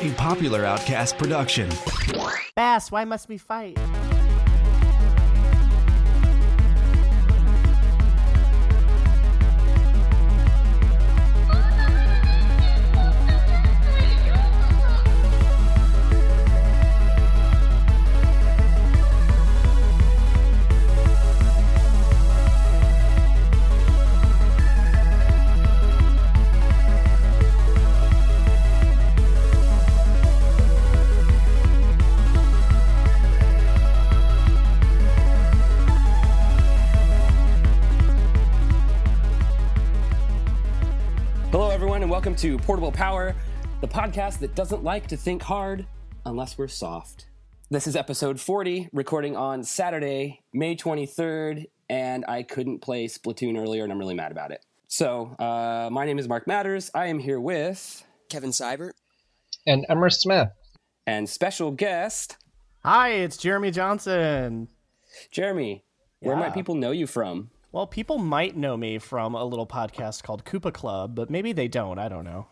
A popular Outcast production. Bass, why must we fight? Welcome to Portable Power, the podcast that doesn't like to think hard unless we're soft. This is episode 40, recording on Saturday, May 23rd, and I couldn't play Splatoon earlier, and I'm really mad about it. So, uh, my name is Mark Matters. I am here with Kevin Seibert. and Emrys Smith. and special guest Hi, it's Jeremy Johnson. Jeremy. Where might people know you from? Well, people might know me from a little podcast called Koopa Club, but maybe they don't. I don't know.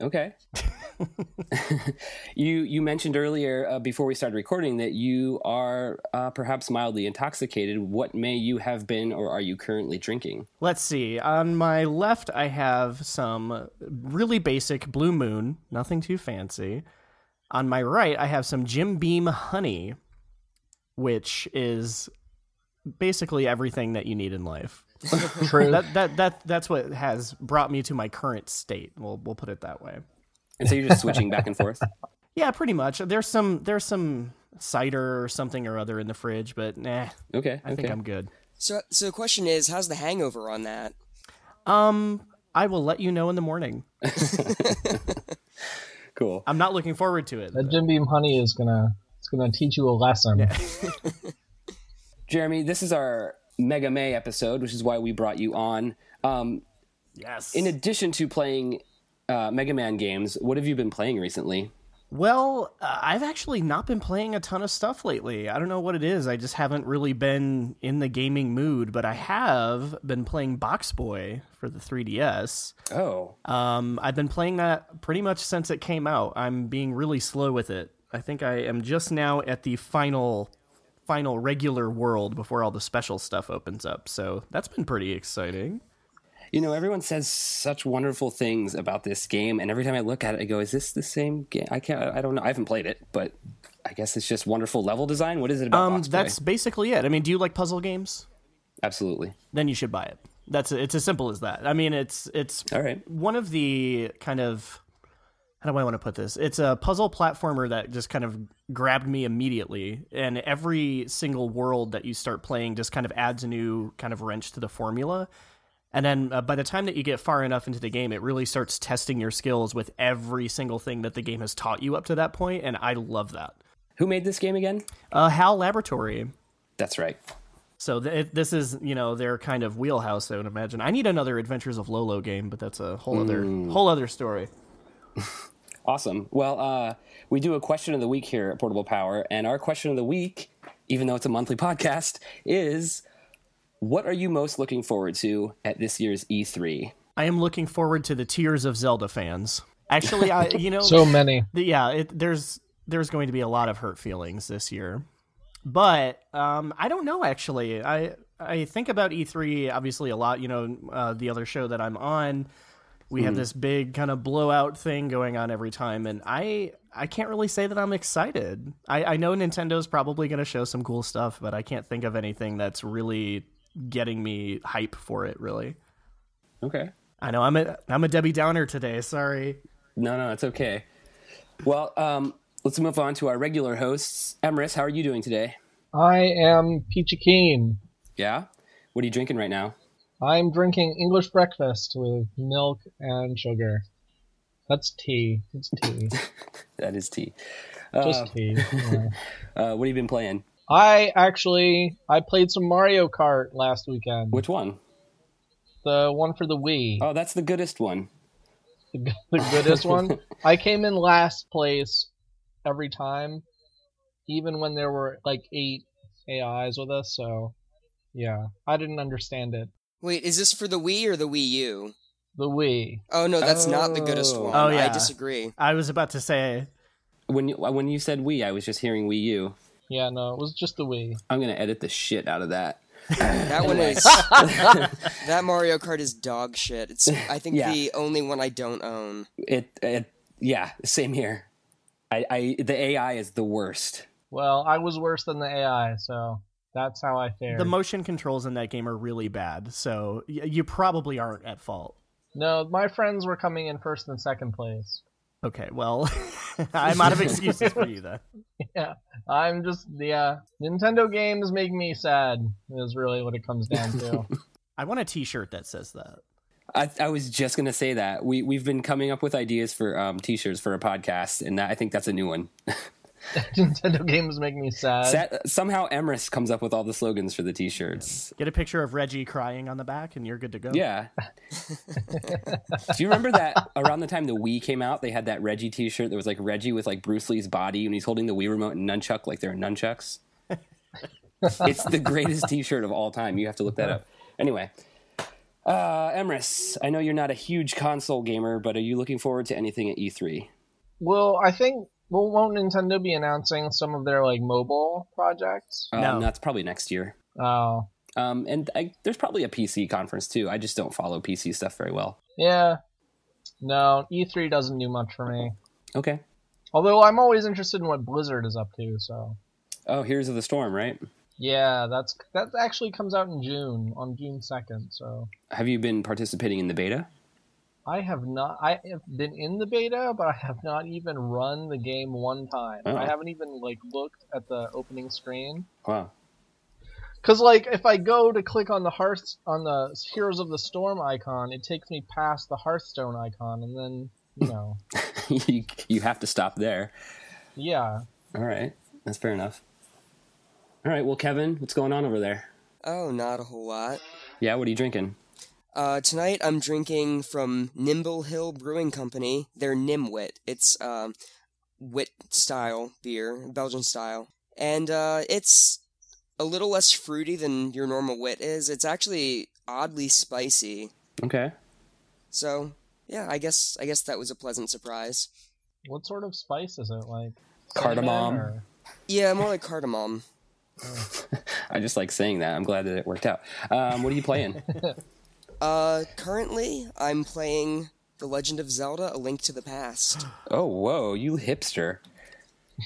Okay. you you mentioned earlier uh, before we started recording that you are uh, perhaps mildly intoxicated. What may you have been, or are you currently drinking? Let's see. On my left, I have some really basic Blue Moon, nothing too fancy. On my right, I have some Jim Beam Honey, which is basically everything that you need in life. True. That that that that's what has brought me to my current state. We'll we'll put it that way. And so you're just switching back and forth. Yeah, pretty much. There's some there's some cider or something or other in the fridge, but nah, Okay. I okay. think I'm good. So, so the question is, how's the hangover on that? Um, I will let you know in the morning. cool. I'm not looking forward to it. That Jim Beam honey is gonna it's gonna teach you a lesson. Jeremy, this is our Mega May episode, which is why we brought you on. Um, Yes. in addition to playing uh, Mega Man games, what have you been playing recently? well, uh, I've actually not been playing a ton of stuff lately. I don't know what it is. I just haven't really been in the gaming mood, but I have been playing Box Boy for the 3DS. Oh, Um, I've been playing that pretty much since it came out. I'm being really slow with it. I think I am just now at the final final regular world before all the special stuff opens up. So that's been pretty exciting. you know, everyone says such wonderful things about this game, and every time I look at it, I go, "Is this the same game?" I can't. I don't know. I haven't played it, but I guess it's just wonderful level design. What is it about? Um, that's basically it. I mean, do you like puzzle games? absolutely Then you should buy it. That's it's as simple as that. I mean, it's it's all right. one of the kind of how do I want to put this? It's a puzzle platformer that just kind of grabbed me immediately, and every single world that you start playing just kind of adds a new kind of wrench to the formula. And then uh, by the time that you get far enough into the game, it really starts testing your skills with every single thing that the game has taught you up to that point, and I love that. Who made this game again? Uh, HAL Laboratory. That's right. So th- this is, you know, their kind of wheelhouse. I would imagine. I need another Adventures of Lolo game, but that's a whole other whole other story. Awesome. Well, uh, we do a question of the week here at Portable Power, and our question of the week, even though it's a monthly podcast, is what are you most looking forward to at this year's E E3? I am looking forward to the Tears of Zelda fans. Actually, I you know, So many. the- yeah, it, there's there's going to be a lot of hurt feelings this year, but um, I don't know. Actually, I I think about E3 obviously a lot. You know, uh, the other show that I'm on, we have this big kind of blowout thing going on every time, and I I can't really say that I'm excited. I, I know Nintendo's probably going to show some cool stuff, but I can't think of anything that's really getting me hype for it. Really, Okay. I know I'm a I'm a Debbie Downer today. Sorry. No, no, it's okay. Well, um, let's move on to our regular hosts. Emrys, how are you doing today? I am Peachy Keen. Yeah? What are you drinking right now? I'm drinking English breakfast with milk and sugar. That's tea. It's tea. That is tea. Just Uh, tea. yeah. uh, what have you been playing? I actually I played some Mario Kart last weekend. Which one? The one for the Wii. Oh, that's the goodest one. The, the goodest one. I came in last place every time, even when there were like eight AIs with us. So, yeah, I didn't understand it. Wait, is this for the Wii or the Wii U? The Wii. Oh no, that's not the goodest Oh. one. Oh, yeah, I disagree. I was about to say When you, uh, when you said Wii, I was just hearing Wii U. Yeah, no, it was just the Wii. I'm gonna edit the shit out of that. That one is that Mario Kart is dog shit. It's I think Yeah. the only one I don't own. It, it yeah, same here. I, I the AI is the worst. Well, I was worse than the AI, so that's how I fared. the motion controls in that game are really bad, so y- you probably aren't at fault. no, my friends were coming in first and second place. Okay, well, I'm out of excuses for you then. Yeah, I'm just yeah. Nintendo games make me sad. Is really what it comes down to. I want a T-shirt that says that. I, I was just gonna say that we we've been coming up with ideas for um, t-shirts for a podcast, and that, I think that's a new one. Nintendo games make me sad. Sat, somehow Emrys comes up with all the slogans for the t-shirts. Get a picture of Reggie crying on the back, and you're good to go. Yeah. Do you remember that around the time the Wii came out, they had that Reggie T-shirt that was like Reggie with like Bruce Lee's body, and he's holding the Wii remote and nunchuck like they're nunchucks. it's the greatest T-shirt of all time. You have to look that up. Anyway, uh, Emrys, I know you're not a huge console gamer, but are you looking forward to anything at E E3? Well, I think well, won't Nintendo be announcing some of their like mobile projects? Um, No. that's probably next year. Oh, Um, and I, there's probably a PC conference too. I just don't follow PC stuff very well. yeah. No, E3 doesn't do much for me. Okay. Although I'm always interested in what Blizzard is up to. So Oh, Heroes of the Storm, right? yeah, that's that actually comes out in June on June second. So Have you been participating in the beta? I have not. I have been in the beta, but I have not even run the game one time. Oh. I haven't even like looked at the opening screen. Wow. Cause like if I go to click on the Hearth on the Heroes of the Storm icon, it takes me past the Hearthstone icon, and then you know, you, you have to stop there. yeah. All right, that's fair enough. All right, well, Kevin, what's going on over there? Oh, not a whole lot. Yeah, what are you drinking? Uh, tonight I'm drinking from Nimble Hill Brewing Company. Their Nimwit. It's um, wit style beer, Belgian style, and uh, it's a little less fruity than your normal wit is. It's actually oddly spicy. Okay. So yeah, I guess I guess that was a pleasant surprise. What sort of spice is it like? Cardamom. Cinnamon or- Yeah, more like cardamom. I just like saying that. I'm glad that it worked out. Um, what are you playing? Uh, currently I'm playing The Legend of Zelda: A Link to the Past. oh, whoa, you hipster.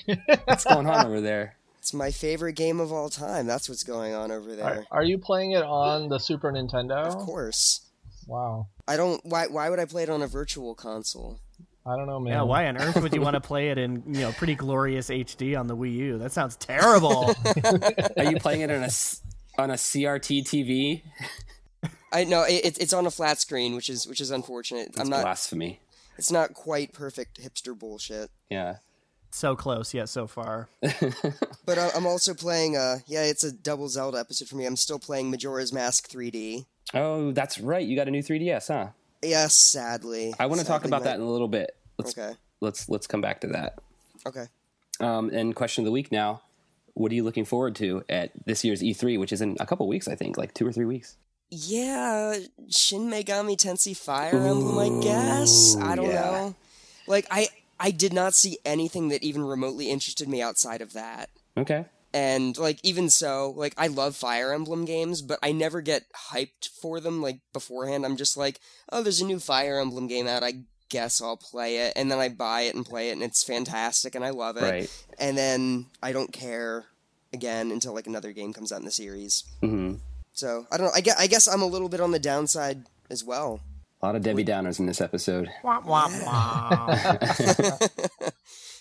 What's going on over there? It's my favorite game of all time. That's what's going on over there. are you playing it on the Super Nintendo? Of course. Wow. I don't. Why? Why would I play it on a virtual console? I don't know, man. Yeah, why on earth would you want to play it in you know pretty glorious HD on the Wii U? That sounds terrible. Are you playing it on a s- on a CRT TV? I know it's it's on a flat screen, which is which is unfortunate. That's I'm not. blasphemy. It's not quite perfect hipster bullshit. Yeah. so close yet so far. But I'm also playing. Uh, yeah, it's a double Zelda episode for me. I'm still playing Majora's Mask 3D. Oh, that's right. You got a new 3DS, huh? Yes, sadly. I want to talk about my- that in a little bit. Let's Okay. let's let's come back to that. Okay. Um, and question of the week now. What are you looking forward to at this year's E3, which is in a couple weeks, I think, like two or three weeks? Yeah, Shin Megami Tensei Fire Emblem. I guess I don't yeah. know. Like I I did not see anything that even remotely interested me outside of that. Okay. And like even so, like I love Fire Emblem games, but I never get hyped for them like beforehand. I'm just like, oh, there's a new Fire Emblem game out. I guess I'll play it, and then I buy it and play it, and it's fantastic, and I love it. Right. And then I don't care again until like another game comes out in the series. hmm So I don't know. I guess I guess I'm a little bit on the downside as well. A lot of Debbie Downers in this episode. Wah, wah, wah.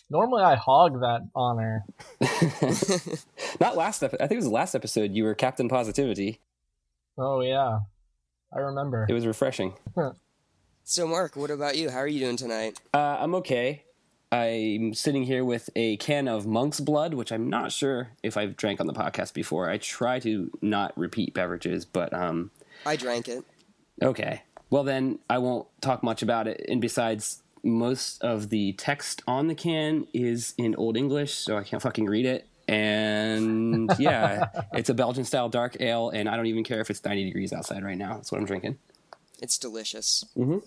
Normally I hog that honor. Not last episode. I think it was the last episode. You were Captain Positivity. Oh yeah. I remember. It was refreshing. So Mark, what about you? How are you doing tonight? Uh, I'm okay. I'm sitting here with a can of monk's blood, which I'm not sure if I've drank on the podcast before. I try to not repeat beverages, but um, I drank it. okay. Well, then I won't talk much about it. And besides, most of the text on the can is in Old English, so I can't fucking read it. And yeah, it's a Belgian style dark ale, and I don't even care if it's 90 degrees outside right now. That's what I'm drinking. It's delicious. Mm-hmm.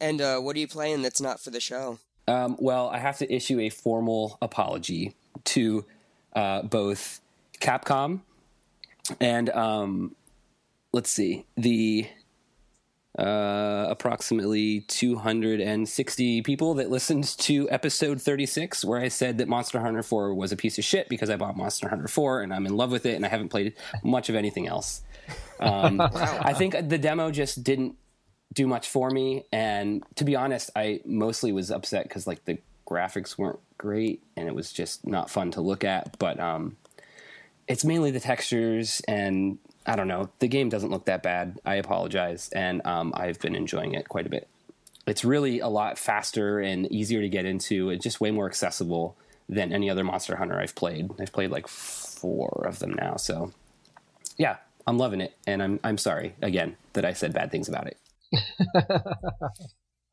And uh, what are you playing that's not for the show? Um, well, I have to issue a formal apology to uh, both Capcom and um, let's see the uh, approximately 260 people that listened to episode 36 where i said that monster hunter 4 was a piece of shit because i bought monster hunter 4 and i'm in love with it and i haven't played much of anything else. Um, i think the demo just didn't do much for me and to be honest i mostly was upset because like the graphics weren't great and it was just not fun to look at but um, it's mainly the textures and I don't know. The game doesn't look that bad. I apologize, and um, I've been enjoying it quite a bit. It's really a lot faster and easier to get into. It's just way more accessible than any other Monster Hunter I've played. I've played like four of them now, so yeah, I'm loving it. And I'm I'm sorry again that I said bad things about it.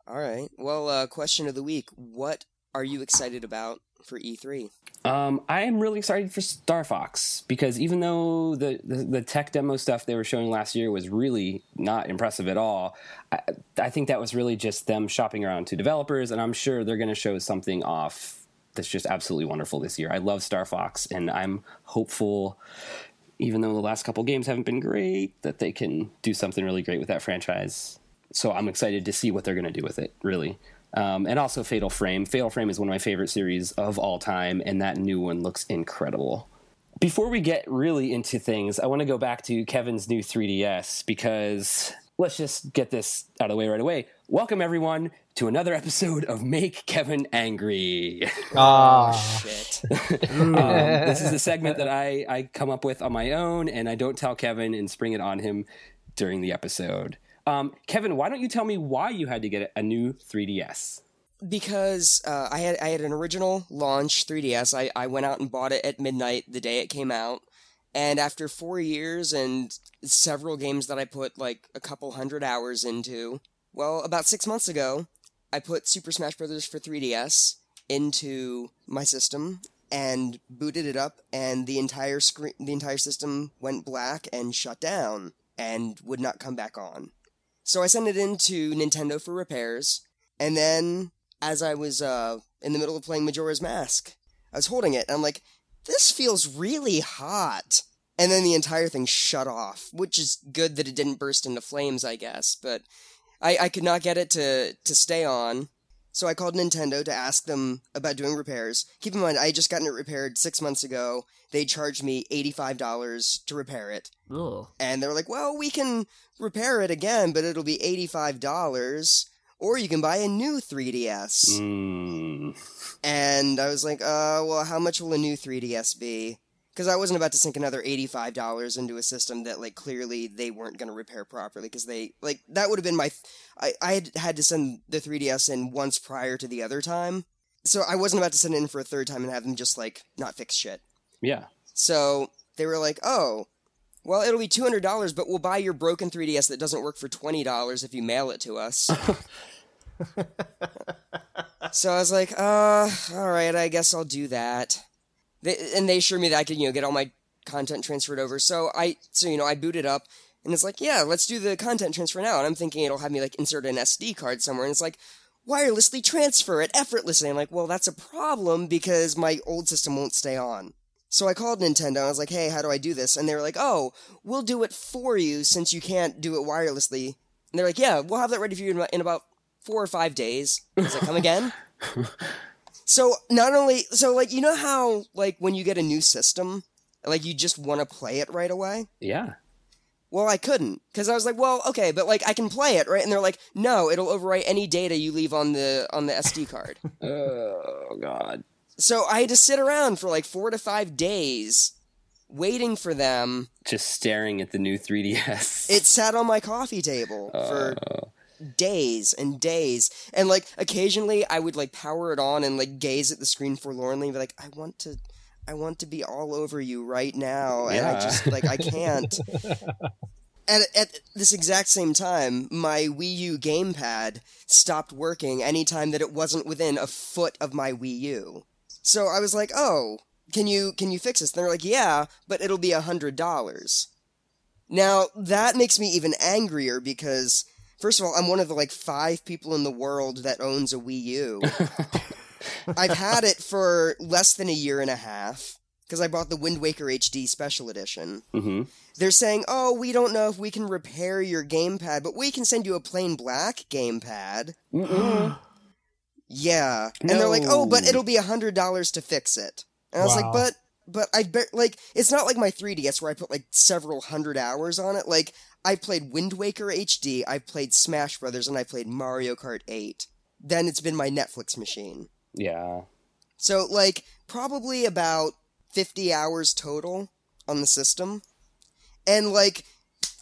All right. Well, uh, question of the week: What are you excited about for E E3? Um, I am really excited for Star Fox because even though the, the, the tech demo stuff they were showing last year was really not impressive at all, I, I think that was really just them shopping around to developers, and I'm sure they're going to show something off that's just absolutely wonderful this year. I love Star Fox, and I'm hopeful, even though the last couple games haven't been great, that they can do something really great with that franchise. So I'm excited to see what they're going to do with it, really. Um, and also Fatal Frame. Fatal Frame is one of my favorite series of all time, and that new one looks incredible. Before we get really into things, I want to go back to Kevin's new 3DS because let's just get this out of the way right away. Welcome, everyone, to another episode of Make Kevin Angry. Ah, Shit. um, this is a segment that I, I come up with on my own, and I don't tell Kevin and spring it on him during the episode. Um, Kevin, why don't you tell me why you had to get a new 3DS? because uh, I had I had an original launch 3DS. I, I went out and bought it at midnight the day it came out, and after four years and several games that I put like a couple hundred hours into, well, about six months ago, I put Super Smash Bros. for 3DS into my system and booted it up, and the entire screen, the entire system went black and shut down and would not come back on. So I sent it into Nintendo for repairs, and then as I was uh, in the middle of playing Majora's Mask, I was holding it, and I'm like, this feels really hot. And then the entire thing shut off, which is good that it didn't burst into flames, I guess. But I, I could not get it to, to stay on. So I called Nintendo to ask them about doing repairs. Keep in mind, I had just gotten it repaired six months ago. They charged me $85 to repair it. Ugh. And they were like, well, we can repair it again, but it'll be $85. Or you can buy a new 3DS. Mm, And I was like, uh, well, how much will a new 3DS be? Because I wasn't about to sink another $85 into a system that, like, clearly they weren't going to repair properly. Because they, like, that would have been my. Th- I, I had had to send the 3DS in once prior to the other time. So I wasn't about to send it in for a third time and have them just, like, not fix shit. yeah. So they were like, oh, well, it'll be $200, but we'll buy your broken 3DS that doesn't work for $20 if you mail it to us. so I was like, uh, all right, I guess I'll do that. They, and they assured me that I could, you know, get all my content transferred over. So I, so, you know, I booted up and it's like, yeah, let's do the content transfer now. And I'm thinking it'll have me like insert an SD card somewhere. And it's like, wirelessly transfer it effortlessly. I'm like, well, that's a problem because my old system won't stay on. So I called Nintendo. I was like, hey, how do I do this? And they were like, oh, we'll do it for you since you can't do it wirelessly. And they're like, yeah, we'll have that ready for you in about- in about four or five days. I was like, come again? so not only, so like, you know how, like, when you get a new system, like, you just want to play it right away? Yeah. Well, I couldn't because I was like, well, okay, but like I can play it, right? And they're like, no, it'll overwrite any data you leave on the on the SD card. Oh God. So I had to sit around for like four to five days waiting for them. Just staring at the new 3DS. It sat on my coffee table for oh. days and days, and like occasionally I would like power it on and like gaze at the screen forlornly, and be like, I want to. I want to be all over you right now, and I just like I can't. at, at this exact same time, my Wii U gamepad stopped working anytime that it wasn't within a foot of my Wii U. So I was like, "Oh, can you can you fix this?" And they're like, "Yeah, but it'll be a hundred dollars." Now that makes me even angrier because First of all, I'm one of the like five people in the world that owns a Wii U. I've had it for less than a year and a half because I bought the Wind Waker HD Special Edition. hmm They're saying, "Oh, we don't know if we can repair your gamepad, but we can send you a plain black gamepad." Yeah, and they're like, "Oh, but it'll be a hundred dollars to fix it." And I was like, "But, but I bet like it's not like my 3DS where I put like several hundred hours on it. Like I played Wind Waker HD, I played Smash Brothers, and I played Mario Kart 8. Then it's been my Netflix machine. yeah. So like probably about 50 hours total on the system. And like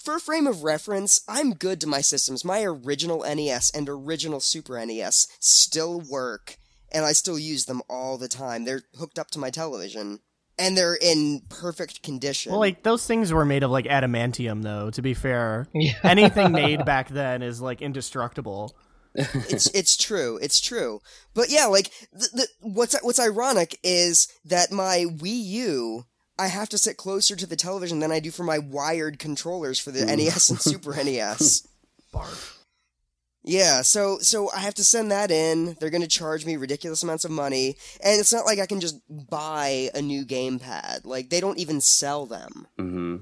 for frame of reference, I'm good to my systems. My original NES and original Super NES still work and I still use them all the time. They're hooked up to my television and they're in perfect condition. Well, like those things were made of like adamantium, though. To be fair, Yeah. anything made back then is like indestructible. it's it's true. It's true. But yeah, like the, the, what's what's ironic is that my Wii U, I have to sit closer to the television than I do for my wired controllers for the NES and Super NES. Barf. Yeah, so so I have to send that in. They're going to charge me ridiculous amounts of money, and it's not like I can just buy a new gamepad. Like they don't even sell them. hmm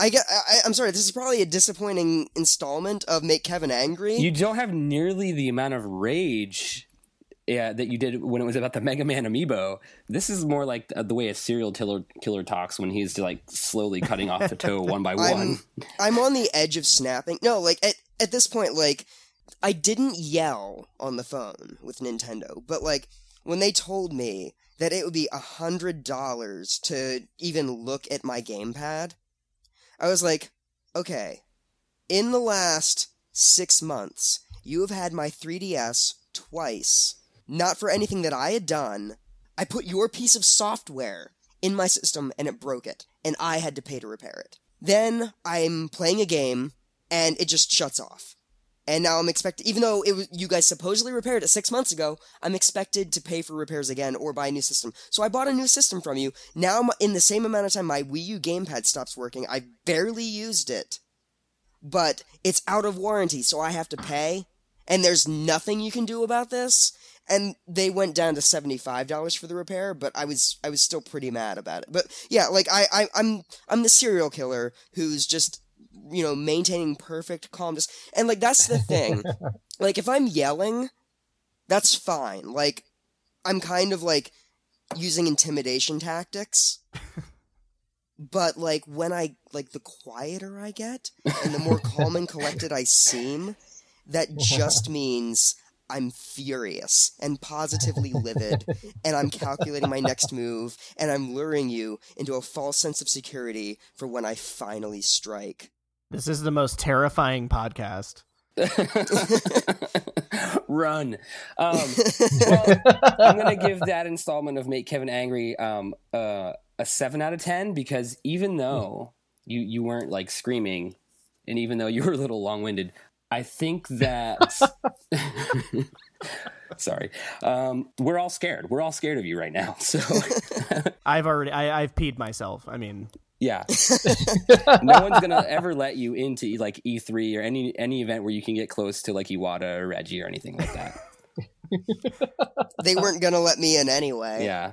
I get. I, I'm sorry. This is probably a disappointing installment of Make Kevin Angry. You don't have nearly the amount of rage yeah, that you did when it was about the Mega Man amiibo. This is more like uh, the way a serial killer killer talks when he's like slowly cutting off the toe one by one. I'm I'm on the edge of snapping. No, like at at this point, like I didn't yell on the phone with Nintendo, but like when they told me that it would be a hundred dollars to even look at my gamepad, I was like, okay. In the last six months, you have had my 3DS twice. Not for anything that I had done. I put your piece of software in my system and it broke it, and I had to pay to repair it. Then I'm playing a game and it just shuts off. And now I'm expected, even though it was, you guys supposedly repaired it six months ago, I'm expected to pay for repairs again or buy a new system. So I bought a new system from you. Now, in the same amount of time my Wii U gamepad stops working, I barely used it. But it's out of warranty, so I have to pay. And there's nothing you can do about this. And they went down to seventy-five dollars for the repair, but I was I was still pretty mad about it. But yeah, like I, I I'm I'm the serial killer who's just you know maintaining perfect calmness, and like that's the thing. like if I'm yelling, that's fine. Like I'm kind of like using intimidation tactics. But like when I like the quieter I get and the more calm and collected I seem, that just means I'm furious and positively livid, and I'm calculating my next move, and I'm luring you into a false sense of security for when I finally strike. This is the most terrifying podcast. Run. Um, well, I'm gonna give that installment of Make Kevin Angry um, uh, a seven out of ten because even though you you weren't like screaming, and even though you were a little long winded, I think that. Sorry, um, we're all scared. We're all scared of you right now. So I've already I, I've peed myself. I mean, yeah, no one's gonna ever let you into like E3 or any any event where you can get close to like Iwata or Reggie or anything like that. They weren't gonna let me in anyway. Yeah.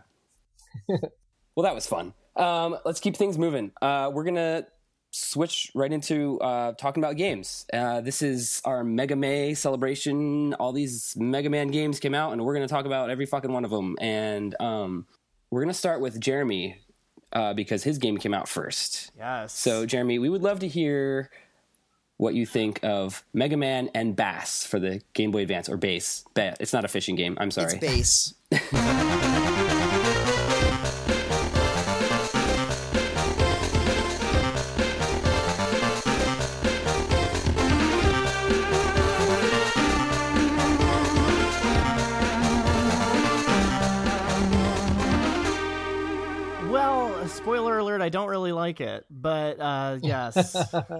well, that was fun. Um, let's keep things moving. Uh, we're gonna switch right into uh, talking about games. Uh, this is our Mega May celebration. All these Mega Man games came out, and we're gonna talk about every fucking one of them. And um, we're gonna start with Jeremy uh, because his game came out first. yes. So, Jeremy, we would love to hear what you think of Mega Man and Bass for the Game Boy Advance or Bass. Ba- It's not a fishing game. I'm It's sorry. base. Well, I don't really like it, but uh, yes.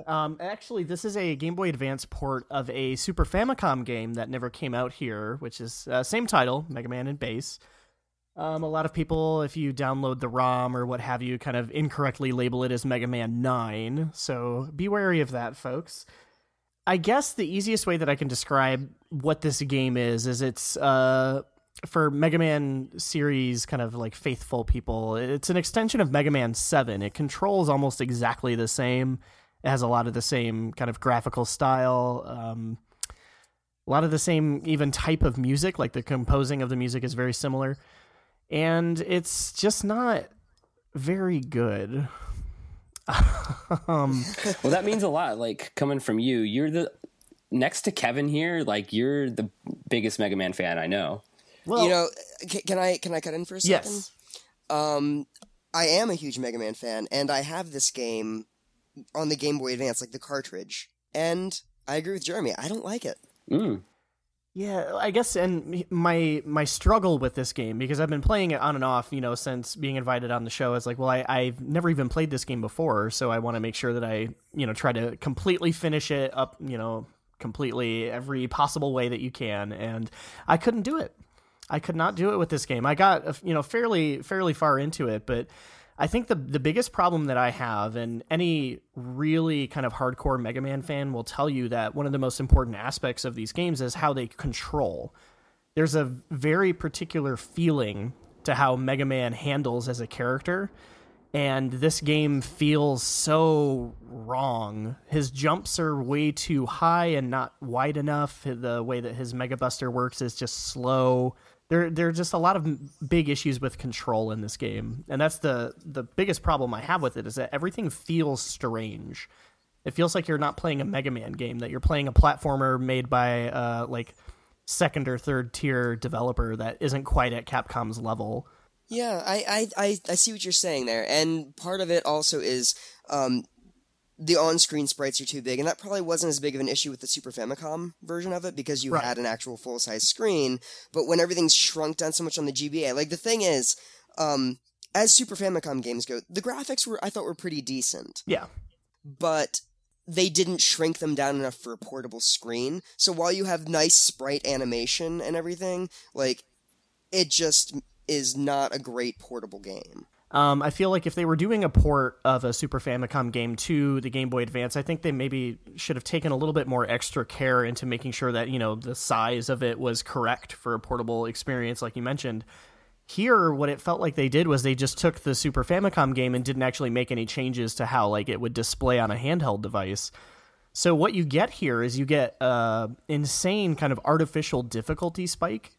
um, actually, this is a Game Boy Advance port of a Super Famicom game that never came out here, which is uh, same title, Mega Man and Bass. Um, a lot of people, if you download the ROM or what have you, kind of incorrectly label it as Mega Man 9, so be wary of that, folks. I guess the easiest way that I can describe what this game is is it's uh for Mega Man series kind of like faithful people. It's an extension of Mega Man 7. It controls almost exactly the same. It has a lot of the same kind of graphical style. Um, a lot of the same even type of music like the composing of the music is very similar and it's just not very good um, well, that means a lot. Like coming from you, you're the next to Kevin here. Like you're the biggest Mega Man fan I know. Well, you know, c- can I can I cut in for a second? yes. Um, I am a huge Mega Man fan, and I have this game on the Game Boy Advance, like the cartridge. And I agree with Jeremy. I don't like it. Mm. Yeah, I guess, and my my struggle with this game because I've been playing it on and off, you know, since being invited on the show. Is like, well, I, I've never even played this game before, so I want to make sure that I, you know, try to completely finish it up, you know, completely every possible way that you can, and I couldn't do it. I could not do it with this game. I got, uh, you know, fairly fairly far into it, but I think the the biggest problem that I have, and any really kind of hardcore Mega Man fan will tell you that one of the most important aspects of these games is how they control. There's a very particular feeling to how Mega Man handles as a character, and this game feels so wrong. His jumps are way too high and not wide enough. The way that his Mega Buster works is just slow there there are just a lot of big issues with control in this game. And that's the the biggest problem i have with it is that everything feels strange. It feels like you're not playing a mega man game that you're playing a platformer made by uh like second or third tier developer that isn't quite at capcom's level. Yeah, I, I, I, see what you're saying there, and part of it also is um, the on-screen sprites are too big, and that probably wasn't as big of an issue with the Super Famicom version of it because you Right. had an actual full-size screen. But when everything's shrunk down so much on the GBA, like the thing is, um, as Super Famicom games go, the graphics were I thought were pretty decent, yeah but they didn't shrink them down enough for a portable screen. So while you have nice sprite animation and everything, like it just is not a great portable game. Um, I feel like if they were doing a port of a Super Famicom game to the Game Boy Advance, I think they maybe should have taken a little bit more extra care into making sure that you know the size of it was correct for a portable experience, like you mentioned. Here, what it felt like they did was they just took the Super Famicom game and didn't actually make any changes to how like it would display on a handheld device. So what you get here is you get a insane kind of artificial difficulty spike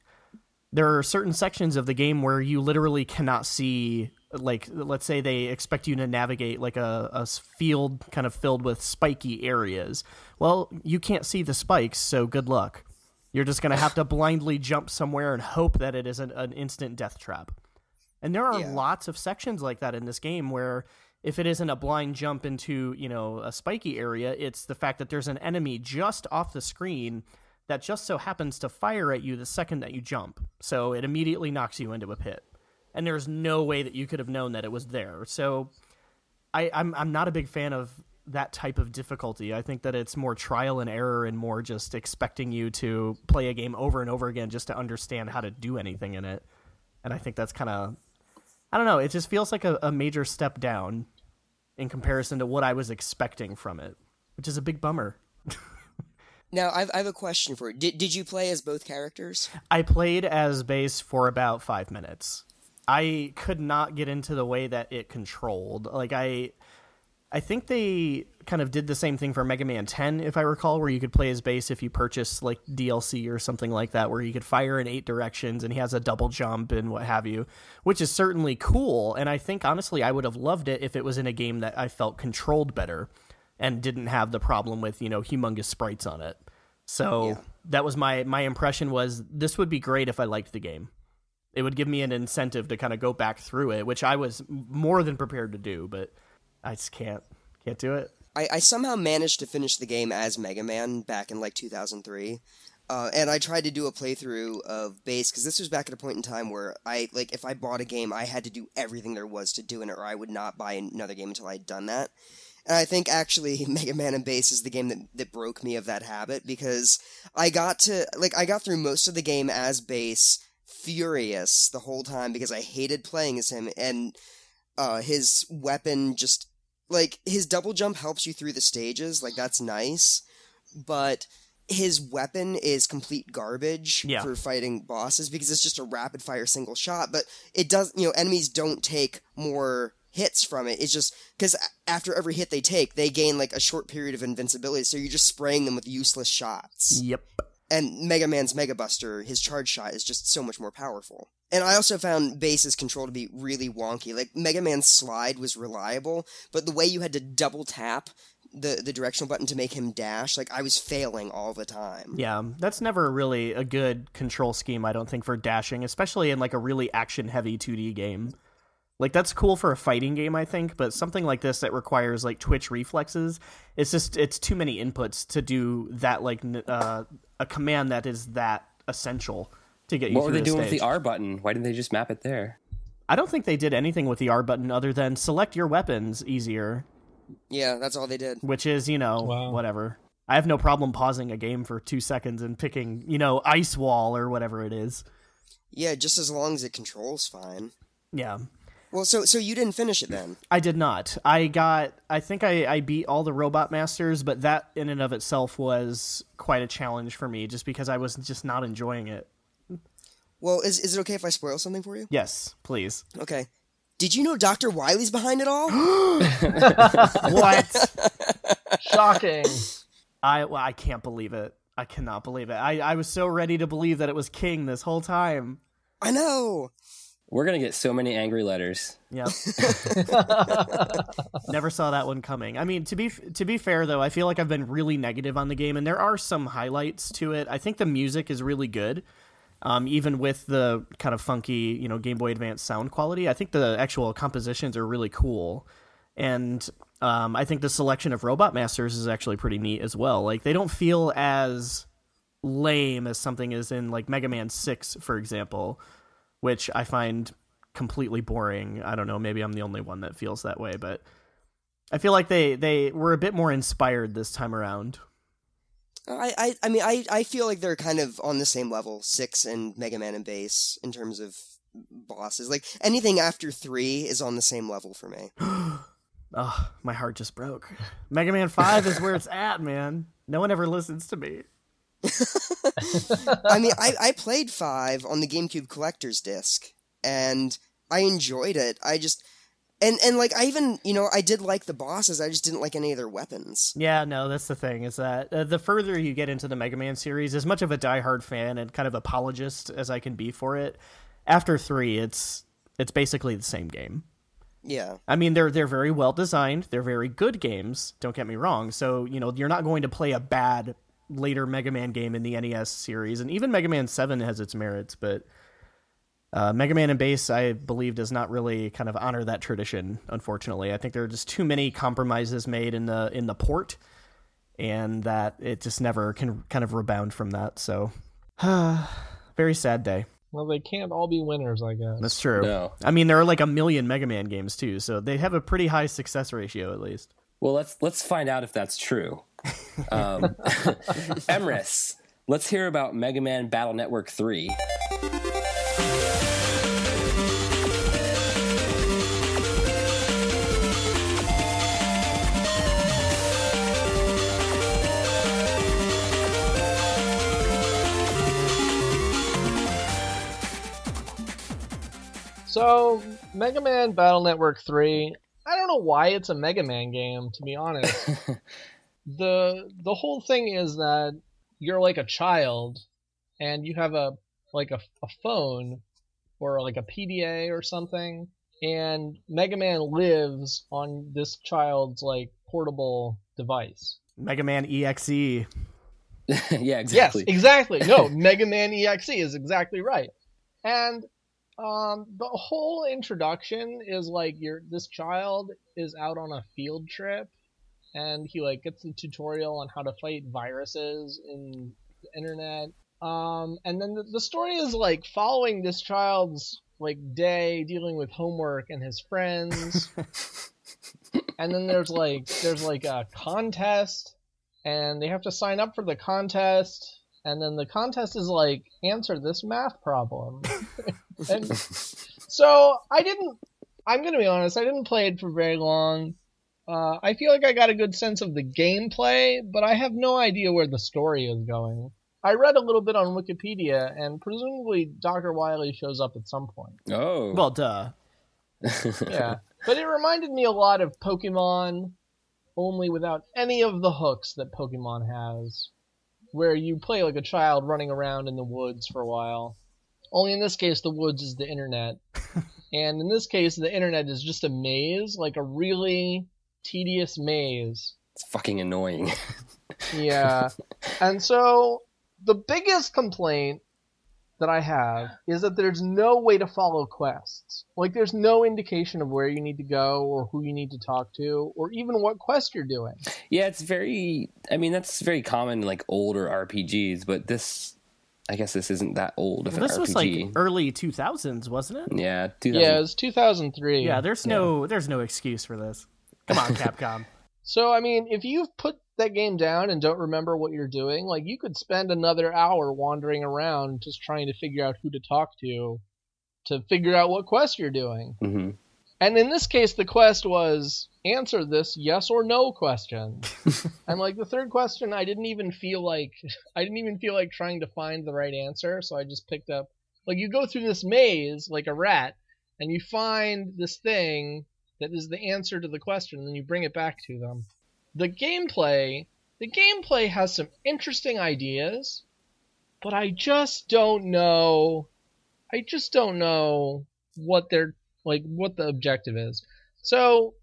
there are certain sections of the game where you literally cannot see like let's say they expect you to navigate like a field kind of filled with spiky areas well you can't see the spikes so good luck you're just going to have to blindly jump somewhere and hope that it isn't an instant death trap and there are Yeah. lots of sections like that in this game where if it isn't a blind jump into, you know, a spiky area, it's the fact that there's an enemy just off the screen that just so happens to fire at you the second that you jump. So it immediately knocks you into a pit. And there's no way that you could have known that it was there. So I, I'm I'm not a big fan of that type of difficulty. I think that it's more trial and error and more just expecting you to play a game over and over again just to understand how to do anything in it. And I think that's kind of I don't know. It just feels like a, a major step down in comparison to what I was expecting from it, which is a big bummer. Now, I've, I have a question for you. Did, did you play as both characters? I played as Bass for about five minutes. I could not get into the way that it controlled. Like I, I think they kind of did the same thing for Mega Man 10, if I recall, where you could play as Bass if you purchased like DLC or something like that, where you could fire in eight directions and he has a double jump and what have you, which is certainly cool. And I think honestly, I would have loved it if it was in a game that I felt controlled better and didn't have the problem with you know humongous sprites on it. So that was my my impression was this would be great if I liked the game. It would give me an incentive to kind of go back through it, which I was more than prepared to do, but I just can't can't do it. I, I somehow managed to finish the game as Mega Man back in like 2003. Uh, and I tried to do a playthrough of Bass because this was back at a point in time where I like if I bought a game I had to do everything there was to do in it or I would not buy another game until I'd done that. And I think actually Mega Man and Bass is the game that, that broke me of that habit because I got to like I got through most of the game as Bass furious the whole time because I hated playing as him and uh, his weapon just like his double jump helps you through the stages like that's nice but his weapon is complete garbage Yeah. for fighting bosses because it's just a rapid fire single shot. But it does, you know, enemies don't take more hits from it. It's just because after every hit they take, they gain like a short period of invincibility. So you're just spraying them with useless shots. Yep. And Mega Man's Mega Buster, his charge shot is just so much more powerful. And I also found Bass's control to be really wonky. Like Mega Man's slide was reliable, but the way you had to double tap the the directional button to make him dash, like I was failing all the time. Yeah, that's never really a good control scheme, I don't think, for dashing, especially in like a really action heavy 2D game. Like that's cool for a fighting game, I think, but something like this that requires like twitch reflexes, it's just it's too many inputs to do that like uh, a command that is that essential to get you What were they the doing with stage. the R button? Why didn't they just map it there? I don't think they did anything with the R button other than select your weapons easier, Yeah, that's all they did. which is, you know, Wow. whatever. I have no problem pausing a game for 2 seconds and picking, you know, ice wall or whatever it is. Yeah, just as long as it controls fine. Yeah. Well, so so you didn't finish it then? I did not. I got. I think I, I beat all the robot masters, but that in and of itself was quite a challenge for me, just because I was just not enjoying it. Well, is is it okay if I spoil something for you? Yes, please. Okay. Did you know Dr. Wily's behind it all? What? Shocking. I well, I can't believe it. I cannot believe it. I I was so ready to believe that it was King this whole time. I know. We're gonna get so many angry letters. Yeah. Never saw that one coming. I mean, to be to be fair though, I feel like I've been really negative on the game, and there are some highlights to it. I think the music is really good, um, even with the kind of funky, you know, Game Boy Advance sound quality. I think the actual compositions are really cool, and um, I think the selection of Robot Masters is actually pretty neat as well. Like they don't feel as lame as something is in like Mega Man Six, for example, which I find completely boring. I don't know, maybe I'm the only one that feels that way, but I feel like they they were a bit more inspired this time around. I, I, I mean, I, I feel like they're kind of on the same level, six and Mega Man and Bass in terms of bosses. Like anything after three is on the same level for me. Oh, my heart just broke. Mega Man 5 is where it's at, man. No one ever listens to me. I mean, I, I played five on the GameCube collector's disc, and I enjoyed it. I just and and like I even you know I did like the bosses. I just didn't like any of their weapons. Yeah, no, that's the thing is that uh, the further you get into the Mega Man series, as much of a diehard fan and kind of apologist as I can be for it, after 3 it's it's basically the same game. Yeah, I mean, they're they're very well designed. They're very good games. Don't get me wrong. So you know, you're not going to play a bad later Mega Man game in the NES series, and even Mega Man Seven has its merits. But uh, Mega Man and Bass, I believe, does not really kind of honor that tradition. Unfortunately, I think there are just too many compromises made in the in the port, and that it just never can kind of rebound from that. So, very sad day. well, they can't all be winners, I guess. That's true. No. I mean, there are like a million Mega Man games too, so they have a pretty high success ratio at least. Well, let's let's find out if that's true. Um, Emrys, let's hear about Mega Man Battle Network Three. So, Mega Man Battle Network 3, I don't know why it's a Mega Man game, to be honest. the the whole thing is that you're like a child and you have a like a, a phone or like a PDA or something and Mega Man lives on this child's like portable device. Mega Man EXE. yeah, exactly. Yes, exactly. No, Mega Man EXE is exactly right. And um, the whole introduction is like you're this child is out on a field trip, and he like gets the tutorial on how to fight viruses in the internet. Um, and then the, the story is like following this child's like day dealing with homework and his friends. and then there's like there's like a contest and they have to sign up for the contest and then the contest is like answer this math problem and so i didn't i'm gonna be honest i didn't play it for very long uh, I feel like I got a good sense of the gameplay, but I have no idea where the story is going. I read a little bit on Wikipedia, and presumably Dr. Wily shows up at some point. Oh. Well, duh. Yeah. but it reminded me a lot of Pokemon, only without any of the hooks that Pokemon has, where you play like a child running around in the woods for a while. Only in this case, the woods is the internet. and in this case, the internet is just a maze, like a really tedious maze. it's fucking annoying. Yeah. and so the biggest complaint that I have is that there's no way to follow quests. Like there's no indication of where you need to go or who you need to talk to or even what quest you're doing. yeah, it's very. I mean, that's very common in like older RPGs, but this. I guess this isn't that old of an This RPG. was like early 2000s, wasn't it? yeah, 2000. Yeah, it was 2003. Yeah, there's no there's no excuse for this. Come on, Capcom. So I mean, if you've put that game down and don't remember what you're doing, like you could spend another hour wandering around just trying to figure out who to talk to to figure out what quest you're doing. hmm And in this case, the quest was answer this yes or no question. and like the third question, I didn't even feel like I didn't even feel like trying to find the right answer, so I just picked up like you go through this maze like a rat, and you find this thing that is the answer to the question, and then you bring it back to them. The gameplay, the gameplay has some interesting ideas, but I just don't know. I just don't know what they're like what the objective is. So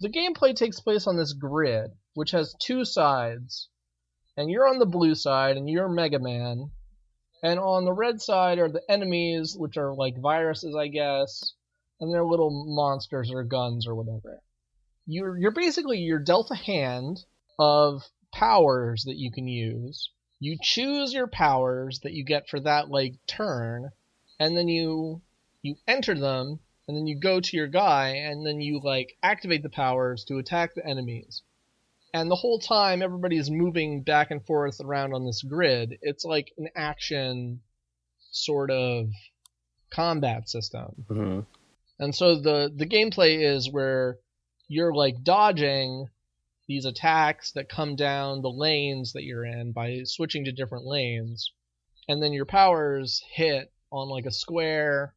the gameplay takes place on this grid, which has two sides, and you're on the blue side, and you're Mega Man, and on the red side are the enemies, which are like viruses, I guess, and they're little monsters or guns or whatever. You're you're basically you're dealt a hand of powers that you can use. You choose your powers that you get for that like turn, and then you you enter them and then you go to your guy and then you like activate the powers to attack the enemies. And the whole time everybody's moving back and forth around on this grid. It's like an action sort of combat system. hmm And so the the gameplay is where you're like dodging these attacks that come down the lanes that you're in by switching to different lanes. And then your powers hit on like a square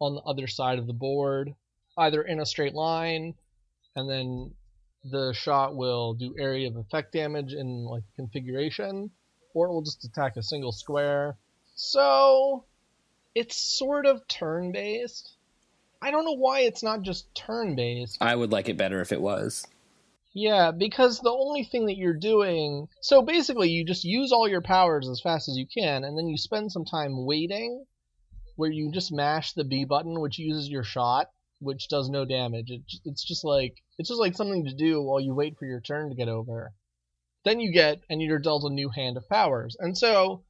on the other side of the board, either in a straight line, and then the shot will do area of effect damage in like configuration, or it will just attack a single square. So it's sort of turn based. I don't know why it's not just turn based. I would like it better if it was. Yeah, because the only thing that you're doing. So basically, you just use all your powers as fast as you can, and then you spend some time waiting, where you just mash the B button, which uses your shot, which does no damage. It, it's just like it's just like something to do while you wait for your turn to get over. Then you get and you're dealt a new hand of powers, and so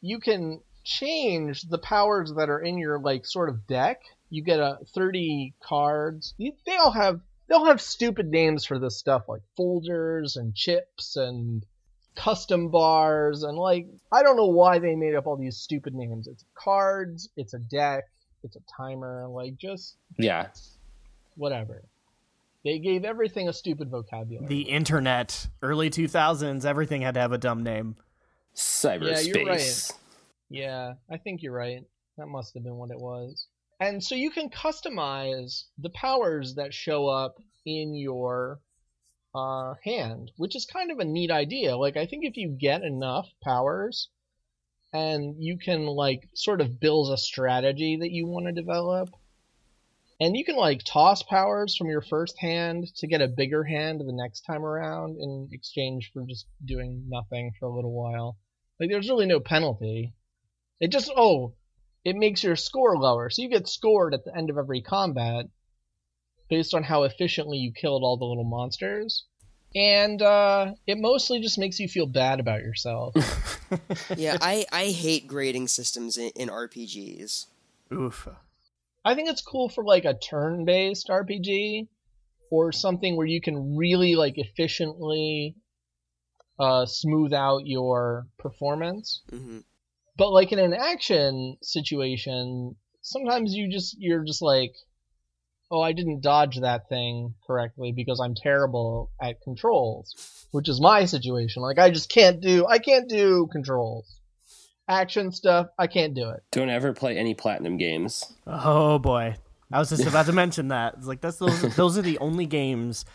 you can change the powers that are in your like sort of deck. You get a 30 cards. You- They all have they'll have stupid names for this stuff like folders and chips and custom bars and like I don't know why they made up all these stupid names. It's cards, it's a deck, it's a timer, like just Yeah. whatever. They gave everything a stupid vocabulary. The internet, early 2000s, everything had to have a dumb name. Cyberspace. Yeah, you're right. Yeah, I think you're right. That must have been what it was. And so you can customize the powers that show up in your uh, hand, which is kind of a neat idea. Like, I think if you get enough powers and you can, like, sort of build a strategy that you want to develop, and you can, like, toss powers from your first hand to get a bigger hand the next time around in exchange for just doing nothing for a little while. Like, there's really no penalty. It just, oh, it makes your score lower. So you get scored at the end of every combat based on how efficiently you killed all the little monsters. And uh, it mostly just makes you feel bad about yourself. yeah, I, I hate grading systems in, in RPGs. Oof. I think it's cool for like a turn-based RPG or something where you can really like efficiently uh, smooth out your performance. hmm But like in an action situation, sometimes you just you're just like oh, I didn't dodge that thing correctly because I'm terrible at controls, which is my situation. Like I just can't do I can't do controls. Action stuff, I can't do it. Don't ever play any platinum games. Oh boy, I was just about to mention that. It's like that's those those are the only games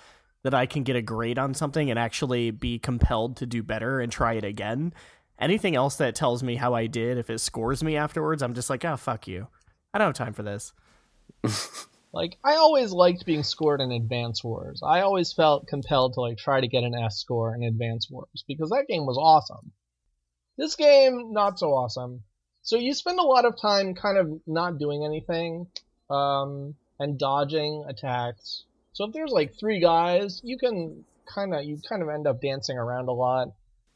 that I can get a grade on something and actually be compelled to do better and try it again. Anything else that tells me how I did, if it scores me afterwards, I'm just like, oh fuck you. I don't have time for this. Like I always liked being scored in Advance Wars. I always felt compelled to like try to get an S score in Advance Wars because that game was awesome. This game not so awesome. So you spend a lot of time kind of not doing anything um, and dodging attacks. So if there's like three guys, you can kind of you kind of end up dancing around a lot,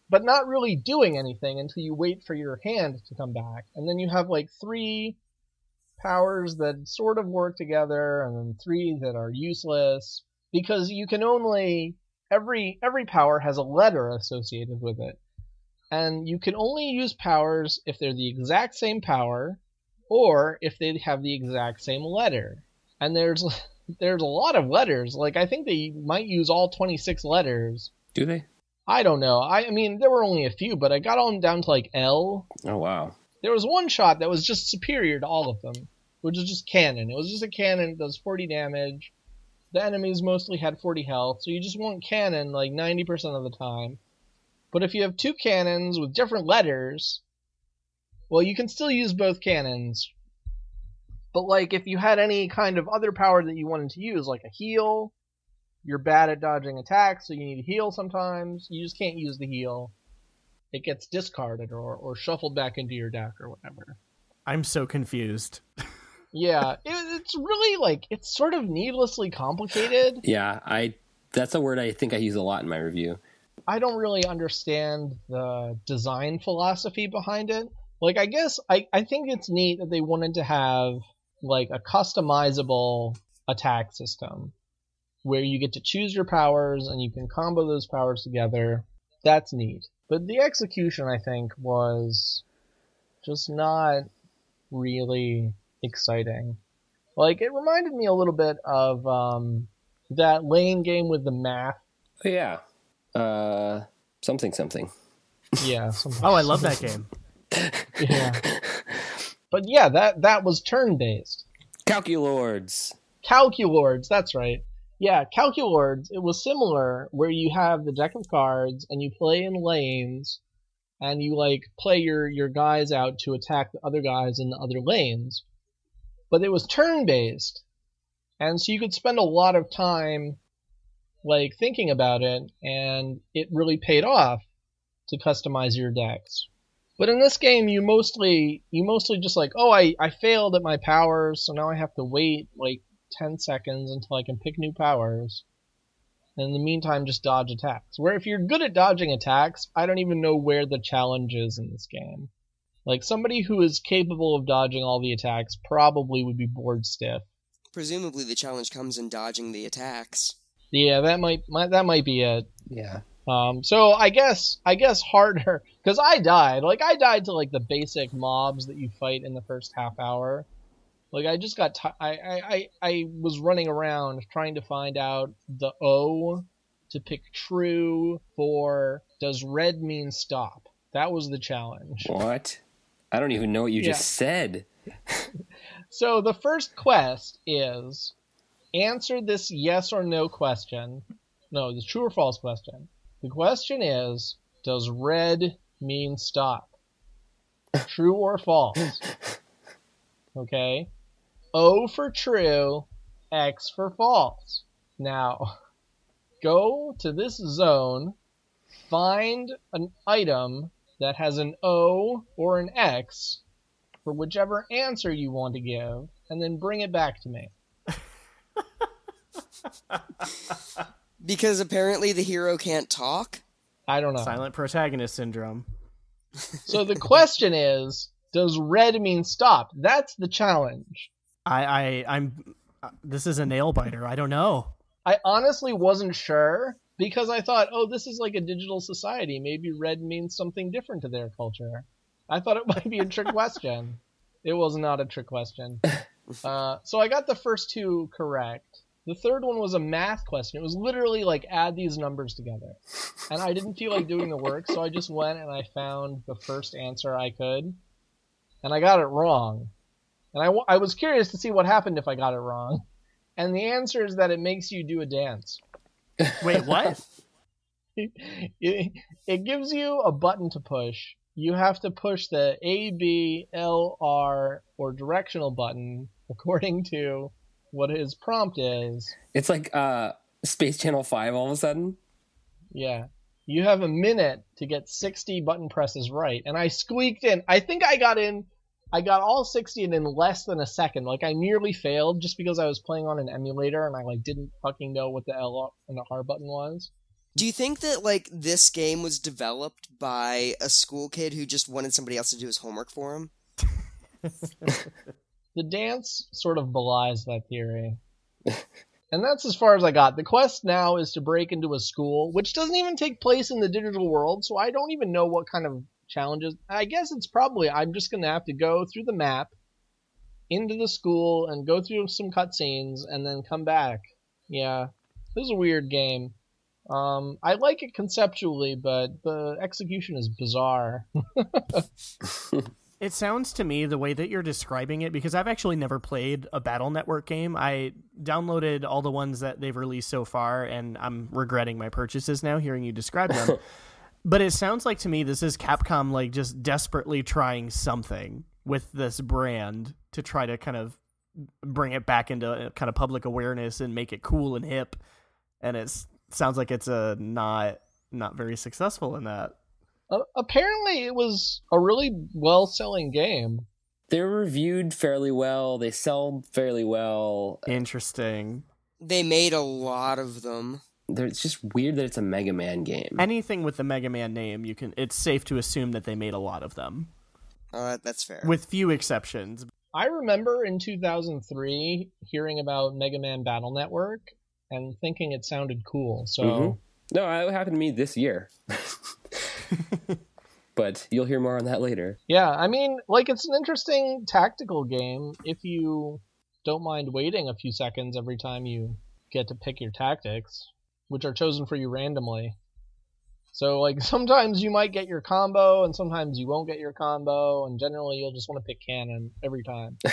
but not really doing anything until you wait for your hand to come back, and then you have like three powers that sort of work together and then three that are useless because you can only every every power has a letter associated with it. And you can only use powers if they're the exact same power or if they have the exact same letter. And there's there's a lot of letters. Like i think they might use all 26 letters. Do they? I don't know i, I mean there were only a few but i got on down to like l Oh wow. there was one shot that was just superior to all of them, which is just cannon. It was just a cannon, that does 40 damage. The enemies mostly had 40 health, so you just want cannon like 90% of the time. But if you have two cannons with different letters, well, you can still use both cannons. But like if you had any kind of other power that you wanted to use, like a heal, you're bad at dodging attacks, so you need to heal sometimes. You just can't use the heal it gets discarded or, or shuffled back into your deck or whatever. I'm so confused. Yeah, it, it's really like it's sort of needlessly complicated. Yeah, I. That's a word I think I use a lot in my review. I don't really understand the design philosophy behind it. Like, I guess I, I think it's neat that they wanted to have like a customizable attack system where you get to choose your powers and you can combo those powers together. That's neat. But the execution, I think, was just not really exciting. Like, it reminded me a little bit of um, that lane game with the math. Yeah. Uh, something something. Yeah. something- Oh, I love that game. yeah. But yeah, that that was turn based. Calculords. Calculords, that's right. Yeah, Calculords, it was similar where you have the deck of cards and you play in lanes and you like play your your guys out to attack the other guys in the other lanes. But it was turn based. And so you could spend a lot of time like thinking about it and it really paid off to customize your decks. But in this game, you mostly you mostly just like, oh, I I failed at my powers, so now I have to wait like ten seconds until I can pick new powers. And in the meantime, just dodge attacks. Where if you're good at dodging attacks, I don't even know where the challenge is in this game. Like somebody who is capable of dodging all the attacks probably would be bored stiff. Presumably, the challenge comes in dodging the attacks. Yeah, that might, might that might be it. Yeah. Um, so I guess I guess harder because I died. Like I died to like the basic mobs that you fight in the first half hour. Like I just got ti I, I I I was running around trying to find out the O to pick true for does red mean stop. That was the challenge. What? I don't even know what you Yeah. just said. So the first quest is answer this yes or no question. No, the true or false question. The question is does red mean stop? True or false? Okay. O for true, X for false. Now, go to this zone, find an item that has an O or an X for whichever answer you want to give, and then bring it back to me. Because apparently the hero can't talk? I don't know. Silent protagonist syndrome. So the question is, does red mean stop? That's the challenge. I, I I'm. uh, This is a nail biter. I don't know. I honestly wasn't sure because I thought, oh, this is like a digital society. Maybe red means something different to their culture. I thought it might be a trick question. It was not a trick question. Uh, so I got the first two correct. The third one was a math question. It was literally like add these numbers together. And I didn't feel like doing the work, so I just went and I found the first answer I could. And I got it wrong. And I, w- I was curious to see what happened if I got it wrong. And the answer is that it makes you do a dance. Wait, what? it, it gives you a button to push. You have to push the A, B, L, R, or directional button according to what his prompt is. It's like uh, Space Channel 5 all of a sudden. Yeah. You have a minute to get 60 button presses right. And I squeaked in. I think I got in. I got all 60 in in less than a second. Like I nearly failed just because I was playing on an emulator and I like didn't fucking know what the L and the R button was. Do you think that like this game was developed by a school kid who just wanted somebody else to do his homework for him? The dance sort of belies that theory. and that's as far as I got. The quest now is to break into a school, which doesn't even take place in the digital world, so I don't even know what kind of challenges. I guess it's probably I'm just going to have to go through the map into the school and go through some cutscenes and then come back. Yeah, this is a weird game. Um, I like it conceptually, but the execution is bizarre. It sounds to me the way that you're describing it because I've actually never played a Battle Network game. I downloaded all the ones that they've released so far and I'm regretting my purchases now hearing you describe them. but it sounds like to me this is Capcom like just desperately trying something with this brand to try to kind of bring it back into kind of public awareness and make it cool and hip and it sounds like it's a not not very successful in that. Uh, apparently, it was a really well selling game. They're reviewed fairly well. They sell fairly well. Interesting. They made a lot of them. They're, it's just weird that it's a Mega Man game. Anything with the Mega Man name, you can. It's safe to assume that they made a lot of them, Uh, that's fair. with few exceptions. I remember in 2003 hearing about Mega Man Battle Network and thinking it sounded cool. So, Mhm. No, it happened to me this year. but you'll hear more on that later. yeah, I mean, like, it's an interesting tactical game if you don't mind waiting a few seconds every time you get to pick your tactics, which are chosen for you randomly. So, like, sometimes you might get your combo, and sometimes you won't get your combo, and generally you'll just want to pick cannon every time.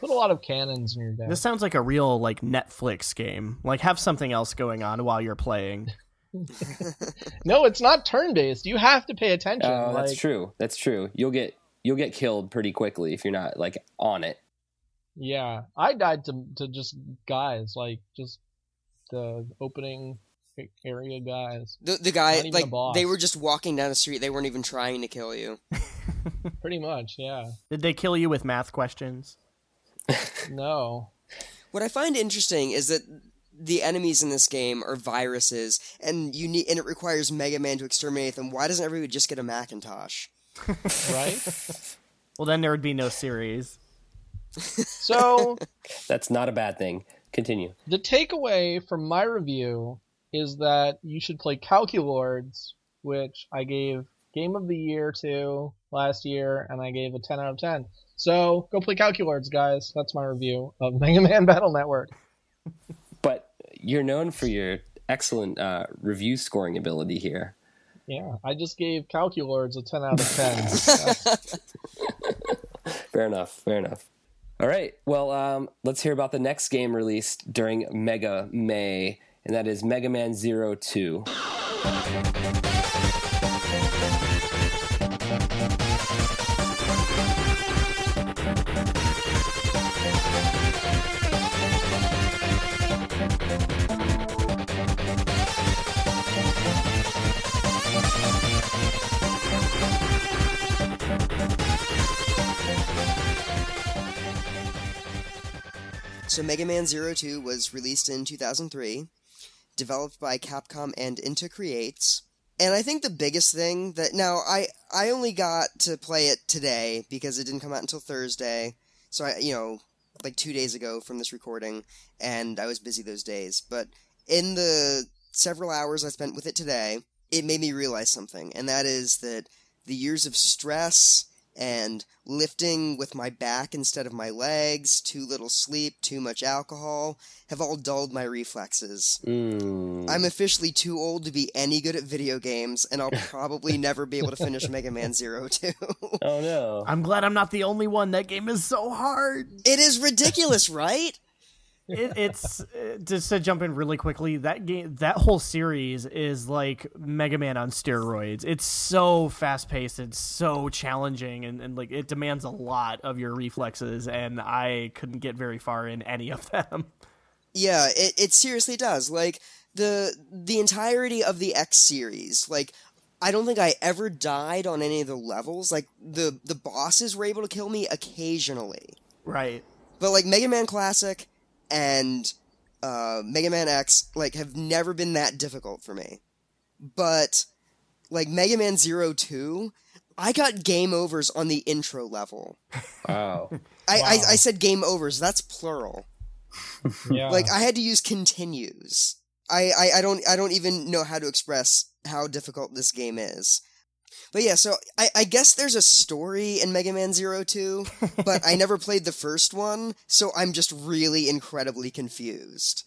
Put a lot of cannons in your deck. This sounds like a real like Netflix game. Like have something else going on while you're playing. No, it's not turn based. You have to pay attention. Oh, that's true. That's true. You'll get you'll get killed pretty quickly if you're not like on it. Yeah, I died to to just guys like just the opening area guys. the the guy Not even a like boss. they were just walking down the street. They weren't even trying to kill you. Pretty much, yeah. Did they kill you with math questions? No. What I find interesting is that the enemies in this game are viruses, and you need and it requires Mega Man to exterminate them. Why doesn't everybody just get a Macintosh? Right? Well, then there would be no series. so That's not a bad thing. Continue. the takeaway from my review is that you should play Calculords, which I gave Game of the Year to last year, and I gave a 10 out of 10. So go play Calculords, guys. That's my review of Mega Man Battle Network. But you're known for your excellent uh, review scoring ability here. Yeah, I just gave Calculords a 10 out of 10. That's- Fair enough. Fair enough. All right. Well, um, let's hear about the next game released during Mega May, and that is Mega Man Zero Two. So Mega Man Zero Two was released in 2003, developed by Capcom and Inti Creates. And I think the biggest thing that now I I only got to play it today because it didn't come out until Thursday. So I you know like 2 days ago from this recording and I was busy those days. But in the several hours I spent with it today, it made me realize something and that is that the years of stress and lifting with my back instead of my legs, too little sleep, too much alcohol have all dulled my reflexes. Mm. I'm officially too old to be any good at video games, and I'll probably never be able to finish Mega Man Zero 2. oh no. I'm glad I'm not the only one. That game is so hard. it is ridiculous, right? It, it's uh, just to jump in really quickly. That game, that whole series is like Mega Man on steroids. It's so fast paced and so challenging, and, and like it demands a lot of your reflexes. And I couldn't get very far in any of them. Yeah, it, it seriously does. Like the the entirety of the X series, like I don't think I ever died on any of the levels. Like the the bosses were able to kill me occasionally. Right. But like Mega Man Classic and uh, Mega Man X like have never been that difficult for me. But like Mega Man Zero Two, I got game overs on the intro level. Wow. I, I, I said game overs. That's plural. Yeah. Like I had to use continues. I, I, I don't I don't even know how to express how difficult this game is. But yeah, so I, I guess there's a story in Mega Man Zero Two, but I never played the first one, so I'm just really incredibly confused.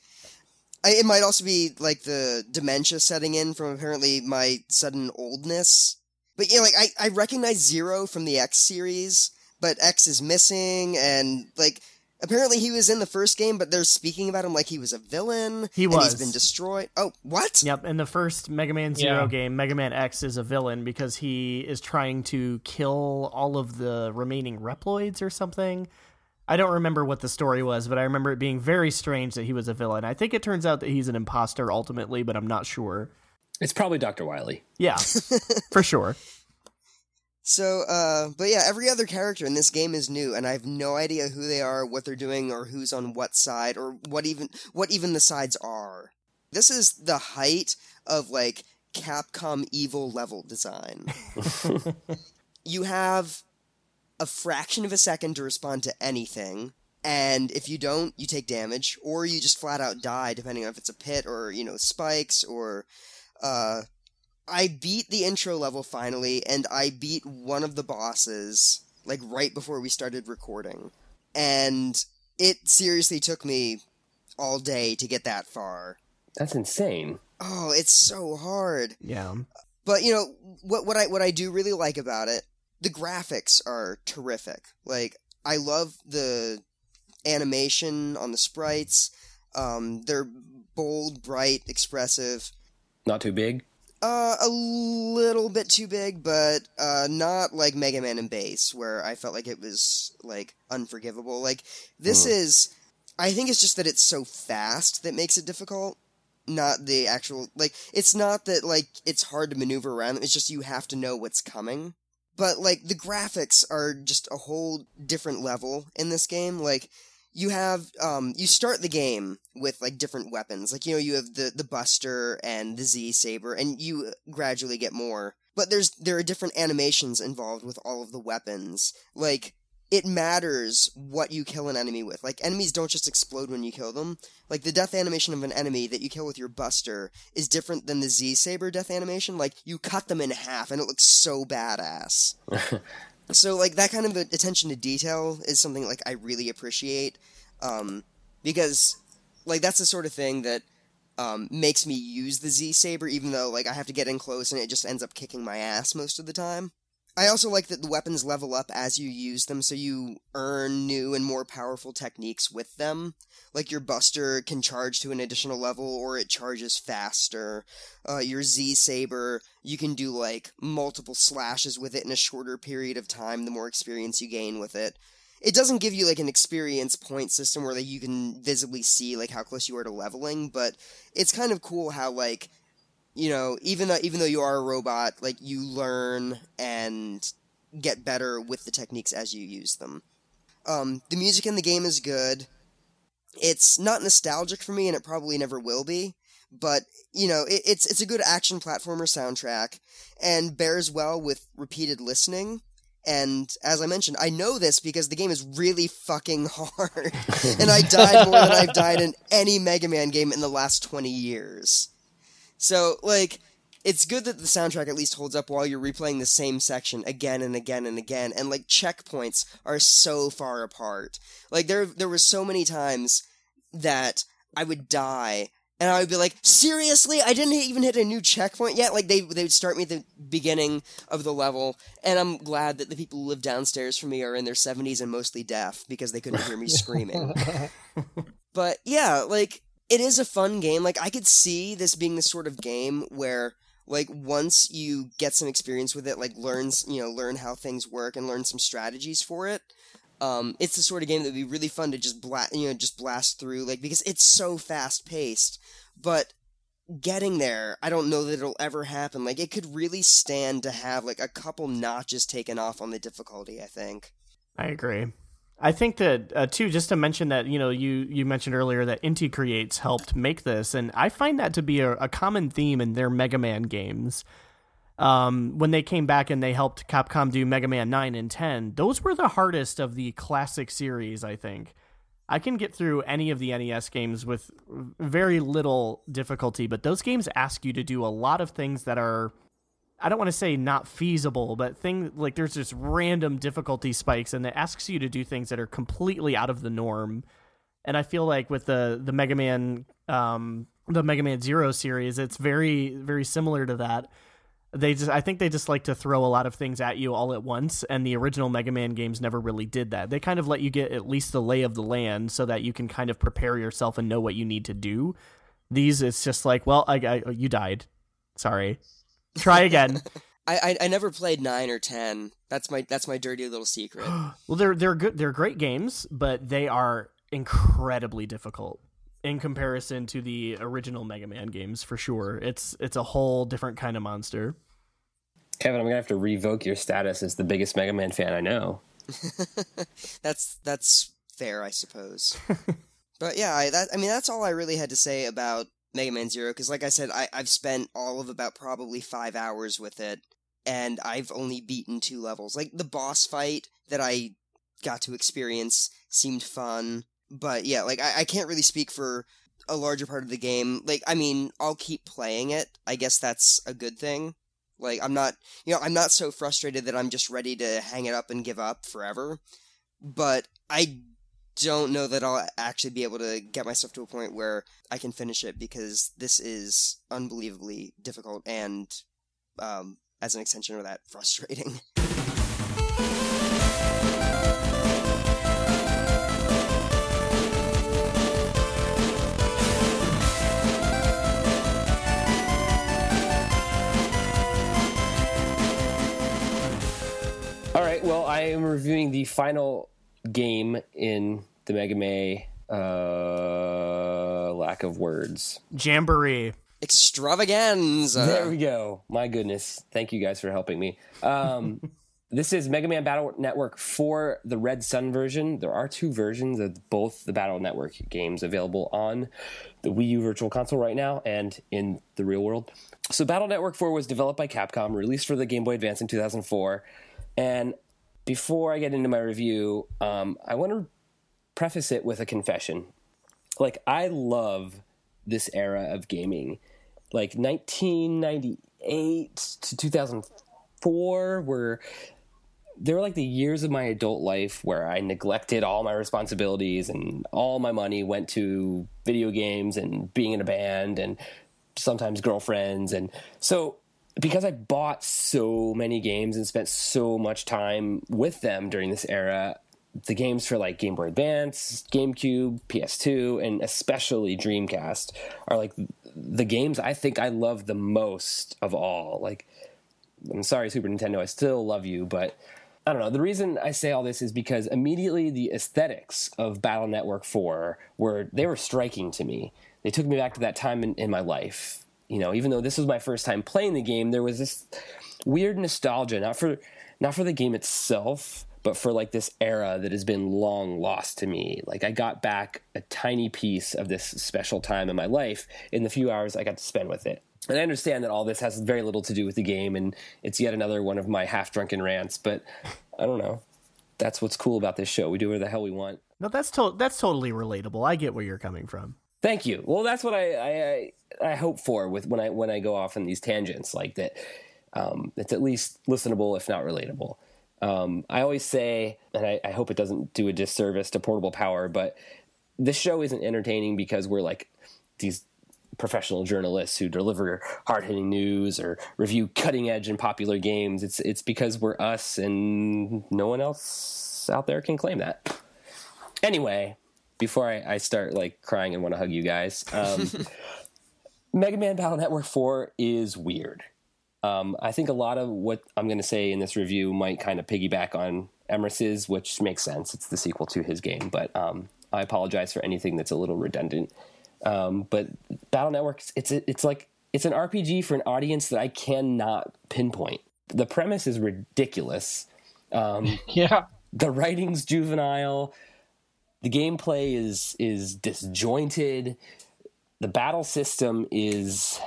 I, it might also be like the dementia setting in from apparently my sudden oldness. But yeah, like I, I recognize Zero from the X series, but X is missing, and like apparently he was in the first game, but they're speaking about him like he was a villain. He and was. He's been destroyed. Oh, what? Yep. In the first Mega Man Zero Yeah. game, Mega Man X is a villain because he is trying to kill all of the remaining Reploids or something. I don't remember what the story was, but I remember it being very strange that he was a villain. I think it turns out that he's an imposter ultimately, but I'm not sure. it's probably Dr. Wily. Yeah, for sure. So, uh, but yeah, every other character in this game is new, and I have no idea who they are, what they're doing, or who's on what side, or what even what even the sides are. This is the height of like Capcom evil level design. you have a fraction of a second to respond to anything, and if you don't, you take damage, or you just flat out die, depending on if it's a pit or you know spikes or. Uh, I beat the intro level finally, and I beat one of the bosses like right before we started recording, and it seriously took me all day to get that far. That's insane. Oh, it's so hard. Yeah. But you know what? What I what I do really like about it, the graphics are terrific. Like I love the animation on the sprites. Um, they're bold, bright, expressive. Not too big. Uh, a little bit too big, but uh, not like Mega Man and Bass, where I felt like it was like unforgivable. Like this Hmm. is, I think it's just that it's so fast that makes it difficult. Not the actual like, it's not that like it's hard to maneuver around. It's just you have to know what's coming. But like the graphics are just a whole different level in this game. Like you have um you start the game with like different weapons. Like you know you have the the buster and the z saber and you gradually get more. But there's there are different animations involved with all of the weapons. Like it matters what you kill an enemy with. Like enemies don't just explode when you kill them. Like the death animation of an enemy that you kill with your buster is different than the z saber death animation. Like you cut them in half and it looks so badass so like that kind of attention to detail is something like I really appreciate um, because like that's the sort of thing that um, makes me use the Z saber even though like I have to get in close and it just ends up kicking my ass most of the time. I also like that the weapons level up as you use them so you earn new and more powerful techniques with them. Like your buster can charge to an additional level or it charges faster. Uh, your Z saber, you can do like multiple slashes with it in a shorter period of time the more experience you gain with it. It doesn't give you like an experience point system where like you can visibly see like how close you are to leveling, but it's kind of cool how like you know, even though even though you are a robot, like you learn and get better with the techniques as you use them. Um, the music in the game is good. It's not nostalgic for me, and it probably never will be. But you know, it, it's it's a good action platformer soundtrack, and bears well with repeated listening. And as I mentioned, I know this because the game is really fucking hard, and I died more than I've died in any Mega Man game in the last twenty years. So, like, it's good that the soundtrack at least holds up while you're replaying the same section again and again and again. And like checkpoints are so far apart. Like there, there was so many times that I would die and I would be like, seriously, I didn't even hit a new checkpoint yet. Like they they would start me at the beginning of the level, and I'm glad that the people who live downstairs from me are in their 70s and mostly deaf because they couldn't hear me screaming. but yeah, like it is a fun game. Like I could see this being the sort of game where like once you get some experience with it, like learns you know learn how things work and learn some strategies for it. Um, it's the sort of game that would be really fun to just blast, you know, just blast through, like because it's so fast paced. But getting there, I don't know that it'll ever happen. Like it could really stand to have like a couple notches taken off on the difficulty. I think. I agree. I think that uh, too. Just to mention that you know you you mentioned earlier that Inti Creates helped make this, and I find that to be a, a common theme in their Mega Man games. Um, when they came back and they helped Capcom do Mega Man nine and ten, those were the hardest of the classic series. I think I can get through any of the NES games with very little difficulty, but those games ask you to do a lot of things that are I don't want to say not feasible, but thing like there's just random difficulty spikes, and it asks you to do things that are completely out of the norm. And I feel like with the the Mega Man, um, the Mega Man Zero series, it's very very similar to that. They just I think they just like to throw a lot of things at you all at once, and the original Mega Man games never really did that. They kind of let you get at least the lay of the land so that you can kind of prepare yourself and know what you need to do. These it's just like, well, I, I you died. Sorry Try again. I, I, I never played nine or ten. That's my that's my dirty little secret. well, they're they're good. They're great games, but they are incredibly difficult in comparison to the original Mega Man games. For sure, it's it's a whole different kind of monster. Kevin, I'm gonna have to revoke your status as the biggest Mega Man fan I know. that's that's fair, I suppose. but yeah, I that I mean that's all I really had to say about Mega Man Zero because, like I said, I, I've spent all of about probably five hours with it, and I've only beaten two levels. Like the boss fight that I got to experience seemed fun, but yeah, like I, I can't really speak for a larger part of the game. Like, I mean, I'll keep playing it. I guess that's a good thing. Like, I'm not, you know, I'm not so frustrated that I'm just ready to hang it up and give up forever. But I don't know that I'll actually be able to get myself to a point where I can finish it because this is unbelievably difficult and, um, as an extension of that, frustrating. All right, well, I am reviewing the final game in the Mega May uh, lack of words. Jamboree. Extravaganza. There we go. My goodness. Thank you guys for helping me. Um, this is Mega Man Battle Network for the Red Sun version. There are two versions of both the Battle Network games available on the Wii U Virtual Console right now and in the real world. So, Battle Network 4 was developed by Capcom, released for the Game Boy Advance in 2004. And before I get into my review, um, I want to preface it with a confession. Like, I love this era of gaming. Like 1998 to 2004 were they were like the years of my adult life where I neglected all my responsibilities and all my money went to video games and being in a band and sometimes girlfriends and so because I bought so many games and spent so much time with them during this era, the games for like Game Boy Advance, GameCube, PS2, and especially Dreamcast are like the games I think I love the most of all. Like, I'm sorry, Super Nintendo, I still love you, but I don't know. The reason I say all this is because immediately the aesthetics of Battle Network 4 were they were striking to me. They took me back to that time in, in my life. You know, even though this was my first time playing the game, there was this weird nostalgia, not for not for the game itself, but for like this era that has been long lost to me. Like I got back a tiny piece of this special time in my life in the few hours I got to spend with it. And I understand that all this has very little to do with the game, and it's yet another one of my half drunken rants. But I don't know. That's what's cool about this show. We do whatever the hell we want. No, that's to- that's totally relatable. I get where you're coming from. Thank you. Well, that's what I, I I hope for with when I when I go off on these tangents like that. Um, it's at least listenable, if not relatable. Um, I always say, and I, I hope it doesn't do a disservice to Portable Power, but this show isn't entertaining because we're like these professional journalists who deliver hard hitting news or review cutting edge and popular games. It's it's because we're us and no one else out there can claim that. Anyway, before I, I start like crying and want to hug you guys, um, Mega Man Battle Network 4 is weird. Um, I think a lot of what I'm going to say in this review might kind of piggyback on Emrys's, which makes sense. It's the sequel to his game, but um, I apologize for anything that's a little redundant. Um, but Battle Network, it's it's like it's an RPG for an audience that I cannot pinpoint. The premise is ridiculous. Um, Yeah. the writing's juvenile. The gameplay is is disjointed. The battle system is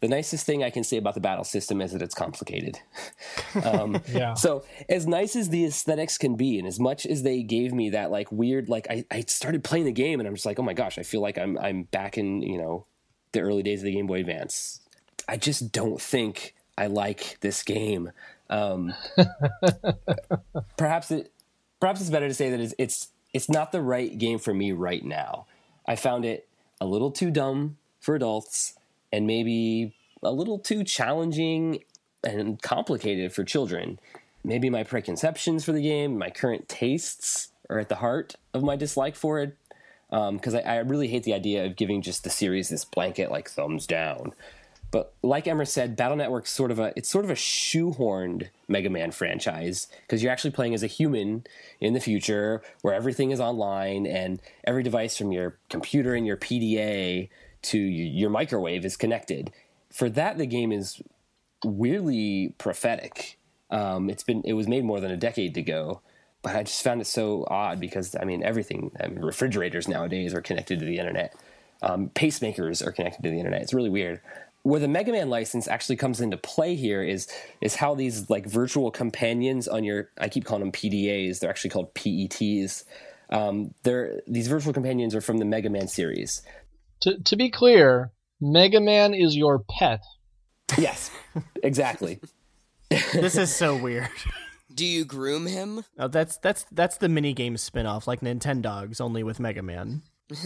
the nicest thing I can say about the battle system is that it's complicated. um, Yeah. so as nice as the aesthetics can be, and as much as they gave me that like weird, like I, I started playing the game and I'm just like, oh my gosh, I feel like I'm I'm back in you know the early days of the Game Boy Advance. I just don't think I like this game. Um, perhaps it perhaps it's better to say that it's, it's it's not the right game for me right now. I found it a little too dumb for adults and maybe a little too challenging and complicated for children. Maybe my preconceptions for the game, my current tastes are at the heart of my dislike for it. Um, because I, I really hate the idea of giving just the series this blanket like thumbs down. But like Emmer said, Battle Network's sort of a it's sort of a shoehorned Mega Man franchise because you're actually playing as a human in the future where everything is online and every device from your computer and your PDA to your microwave is connected. For that, the game is weirdly prophetic. Um, it's been it was made more than a decade ago, but I just found it so odd because I mean everything. I mean, refrigerators nowadays are connected to the internet. Um, pacemakers are connected to the internet. It's really weird. Where the Mega Man license actually comes into play here is is how these like virtual companions on your I keep calling them PDAs. They're actually called PETs. Um, they're these virtual companions are from the Mega Man series. To to be clear, Mega Man is your pet. Yes, exactly. This is so weird. Do you groom him? Oh, that's that's that's the mini game spin-off like Nintendogs only with Mega Man.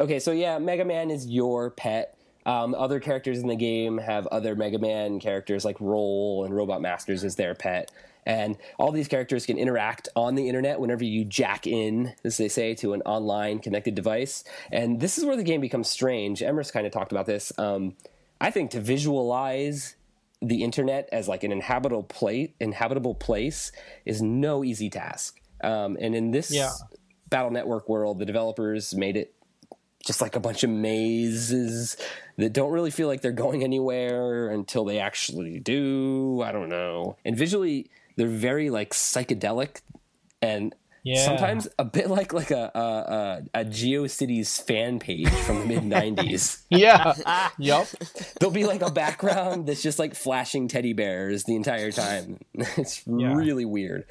Okay, so yeah, Mega Man is your pet. Um, other characters in the game have other Mega Man characters like Roll and Robot Masters as their pet. And all these characters can interact on the internet whenever you jack in, as they say, to an online connected device. And this is where the game becomes strange. Emrys kind of talked about this. Um, I think to visualize the internet as like an inhabitable place, inhabitable place is no easy task. Um, and in this Yeah. Battle Network world, the developers made it just like a bunch of mazes that don't really feel like they're going anywhere until they actually do. I don't know. And visually, they're very like psychedelic and Yeah. sometimes a bit like like a a, a, a GeoCities fan page from the mid '90s. Yeah. yep. There'll be like a background that's just like flashing teddy bears the entire time. It's Yeah. really weird.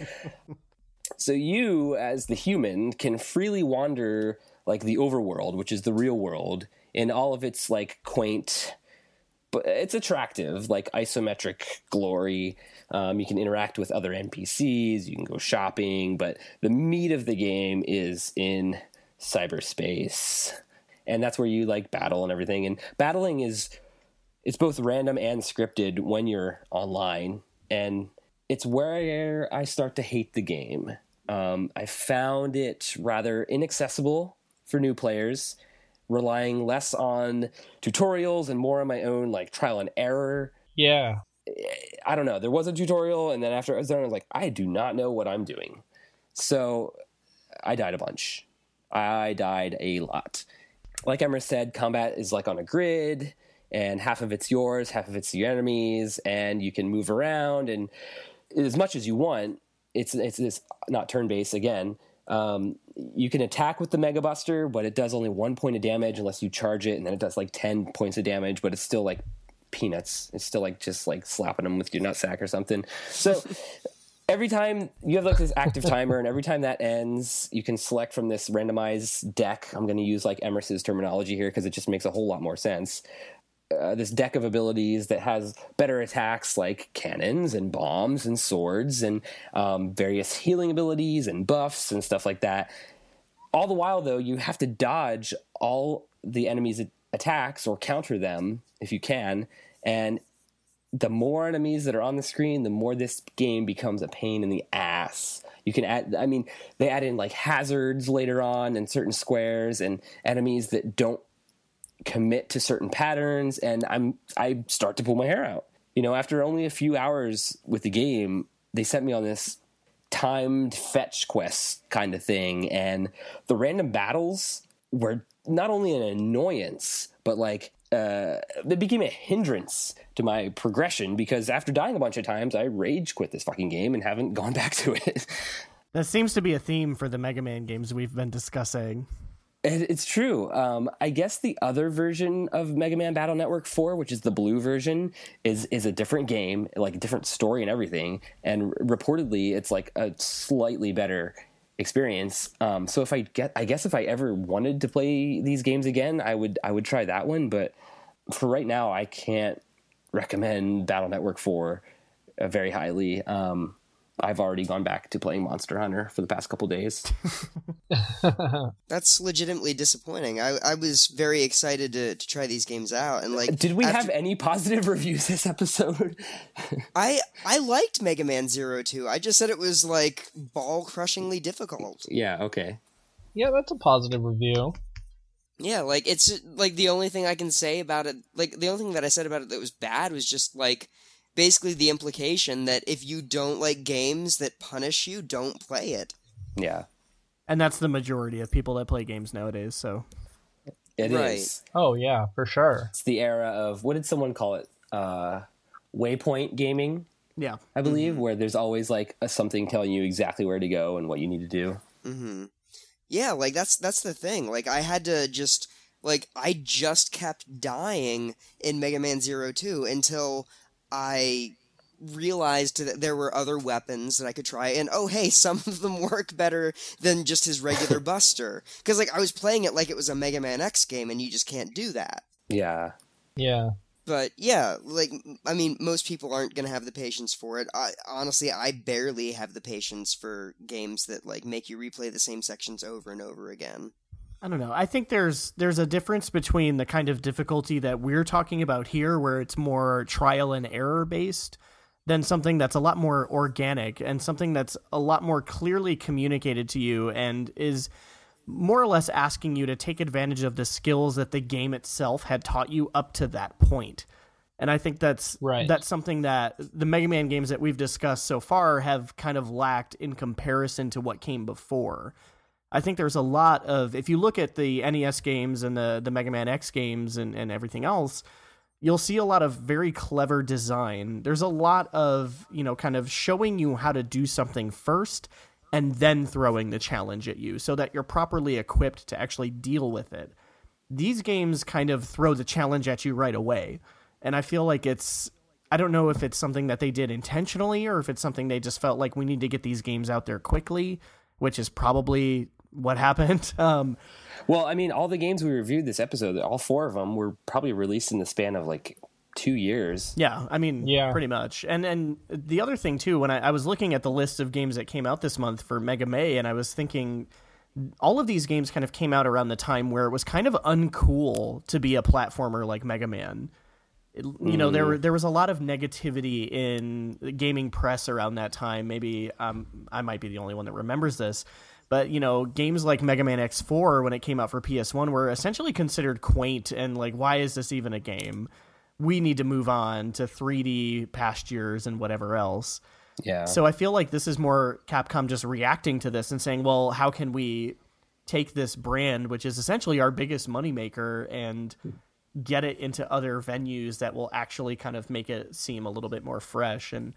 So you, as the human, can freely wander like the overworld, which is the real world, in all of its like quaint, but it's attractive, like isometric glory. Um, you can interact with other NPCs. You can go shopping, but the meat of the game is in cyberspace, and that's where you like battle and everything. And battling is it's both random and scripted when you're online, and it's where I start to hate the game. Um, I found it rather inaccessible for new players, relying less on tutorials and more on my own like trial and error. Yeah. I don't know. There was a tutorial, and then after I was done, I was like, I do not know what I'm doing. So I died a bunch. I died a lot. Like Emmer said, combat is like on a grid, and half of it's yours, half of it's the enemies, and you can move around and as much as you want. It's it's this not turn based again. Um, you can attack with the Mega Buster, but it does only one point of damage unless you charge it, and then it does like ten points of damage, but it's still like peanuts. It's still like just like slapping them with your nutsack or something. So every time you have like this active timer, and every time that ends, you can select from this randomized deck. I'm going to use like Emrys's terminology here because it just makes a whole lot more sense. Uh, this deck of abilities that has better attacks like cannons and bombs and swords and um, various healing abilities and buffs and stuff like that. All the while, though, you have to dodge all the enemy's attacks or counter them if you can. And the more enemies that are on the screen, the more this game becomes a pain in the ass. You can add, I mean, they add in like hazards later on and certain squares and enemies that don't commit to certain patterns. And I'm, I start to pull my hair out. You know, after only a few hours with the game, they sent me on this timed fetch quest kind of thing. And the random battles were not only an annoyance, but like uh, it became a hindrance to my progression because after dying a bunch of times, I rage quit this fucking game and haven't gone back to it. That seems to be a theme for the Mega Man games we've been discussing. It- It's true. Um, I guess the other version of Mega Man Battle Network 4, which is the blue version, is is a different game, like a different story and everything. And reportedly, it's like a slightly better experience. Um, so if I get, I guess if I ever wanted to play these games again, I would I would try that one. But for right now, I can't recommend Battle Network 4 uh, very highly. Um, I've already gone back to playing Monster Hunter for the past couple days. That's legitimately disappointing. I, I was very excited to, to try these games out, and like, Did we after- have any positive reviews this episode? I I liked Mega Man Zero Two. I just said it was like ball crushingly difficult. yeah, okay. yeah, that's a positive review. Yeah, like it's like the only thing I can say about it. Like the only thing that I said about it that was bad was just like basically the implication that if you don't like games that punish you, don't play it. Yeah. And that's the majority of people that play games nowadays, so It is. Right. Oh yeah, for sure. It's the era of what did someone call it? Uh, waypoint gaming, yeah. I believe, where there's always like a, something telling you exactly where to go and what you need to do. hmm Yeah, like that's that's the thing. Like I had to just like I just kept dying in Mega Man Zero Two until I realized that there were other weapons that I could try and oh hey some of them work better than just his regular buster because like I was playing it like it was a Mega Man X game and you just can't do that Yeah. Yeah. but yeah like I mean most people aren't gonna have the patience for it I honestly I barely have the patience for games that like make you replay the same sections over and over again I don't know. I think there's there's a difference between the kind of difficulty that we're talking about here where it's more trial and error based than something that's a lot more organic and something that's a lot more clearly communicated to you and is more or less asking you to take advantage of the skills that the game itself had taught you up to that point. And I think that's Right. that's something that the Mega Man games that we've discussed so far have kind of lacked in comparison to what came before. I think there's a lot of if you look at the NES games and the the Mega Man X games and, and everything else, you'll see a lot of very clever design. There's a lot of, you know, kind of showing you how to do something first and then throwing the challenge at you so that you're properly equipped to actually deal with it. These games kind of throw the challenge at you right away. And I feel like it's I don't know if it's something that they did intentionally or if it's something they just felt like we need to get these games out there quickly, which is probably what happened. Um, Well, I mean, all the games we reviewed this episode, all four of them were probably released in the span of like two years. Yeah, I mean, Yeah. pretty much. And and the other thing too, when I, I was looking at the list of games that came out this month for Mega May, and I was thinking, all of these games kind of came out around the time where it was kind of uncool to be a platformer like Mega Man. It- you know, there were- there was a lot of negativity in the gaming press around that time. Maybe um, I might be the only one that remembers this. But you know, games like Mega Man X4 when it came out for PS1 were essentially considered quaint and like, why is this even a game? we need to move on to 3D pastures and whatever else. Yeah. So I feel like this is more Capcom just reacting to this and saying, well, how can we take this brand, which is essentially our biggest moneymaker, and get it into other venues that will actually kind of make it seem a little bit more fresh? And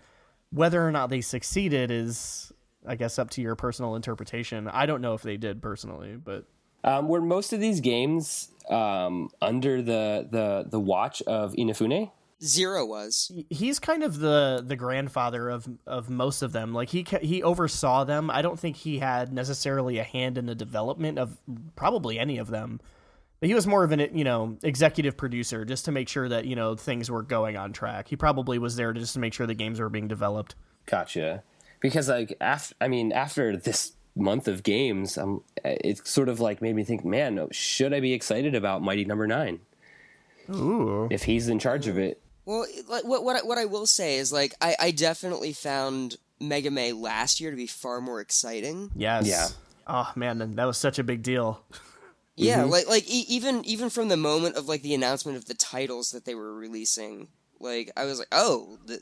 whether or not they succeeded is, I guess, up to your personal interpretation. I don't know if they did personally, but Um, were most of these games um, under the, the the watch of Inafune? Zero was. he's kind of the the grandfather of of most of them. Like he he oversaw them. I don't think he had necessarily a hand in the development of probably any of them. But he was more of an you know executive producer just to make sure that you know things were going on track. He probably was there just to make sure the games were being developed. Gotcha. Because like after, I mean, after this month of games, um, it's sort of like made me think, man, should I be excited about Mighty Number Nine? Ooh. If he's in charge of it, Well, like what what I, what I will say is like I I definitely found Mega May last year to be far more exciting. Yes. Yeah. Oh man, that was such a big deal. Yeah, like like e- even even from the moment of like the announcement of the titles that they were releasing, like I was like, oh, th-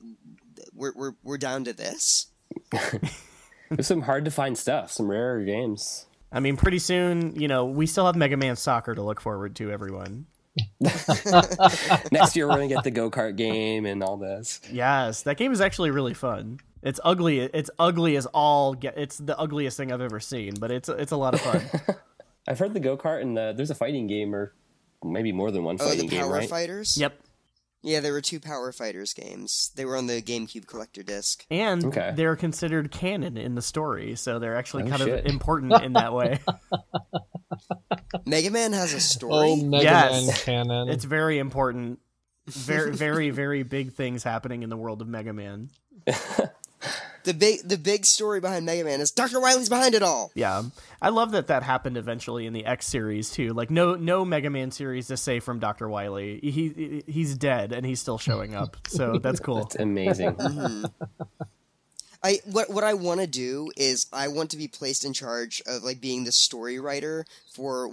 th- we're we're we're down to this. there's some hard to find stuff, some rarer games. I mean, pretty soon, you know, we still have Mega Man Soccer to look forward to. Everyone. Next year we're gonna get the go kart game and all this. Yes, that game is actually really fun. It's ugly. It's ugly as all get. It's the ugliest thing I've ever seen, but it's it's a lot of fun. I've heard the go kart and the, there's a fighting game or maybe more than one Oh, fighting the game, right? Fighters. yep. Yeah, there were two Power Fighters games. They were on the GameCube collector disc. And Okay. they're considered canon in the story, so they're actually Oh, kind shit. of important in that way. Mega Man has a story. Oh. Mega Yes. Man canon. it's very important. Very, very, very big things happening in the world of Mega Man. the big the big story behind Mega Man is Dr. Wily's behind it all. Yeah, I love that that happened eventually in the X series too. Like no no Mega Man series to say from Doctor Wily. He he's dead and he's still showing up, so that's cool. It's amazing. Mm-hmm. I what what I want to do is I want to be placed in charge of like being the story writer for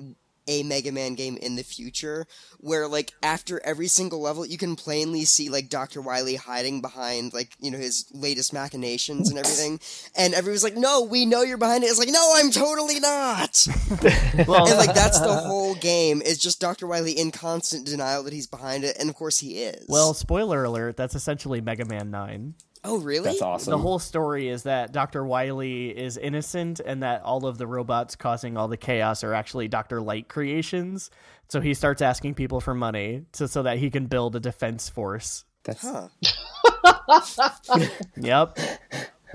a Mega Man game in the future where like after every single level you can plainly see like Dr. Wily hiding behind like you know his latest machinations and everything and everyone's like no we know you're behind it it's like no I'm totally not Well, and like that's the whole game is just Dr. Wily in constant denial that he's behind it and of course he is well, spoiler alert. That's essentially Mega Man Nine. Oh really That's awesome. The whole story is that Dr. Wily is innocent and that all of the robots causing all the chaos are actually Dr. Light creations. So he starts asking people for money to, so that he can build a defense force. That's huh Yep.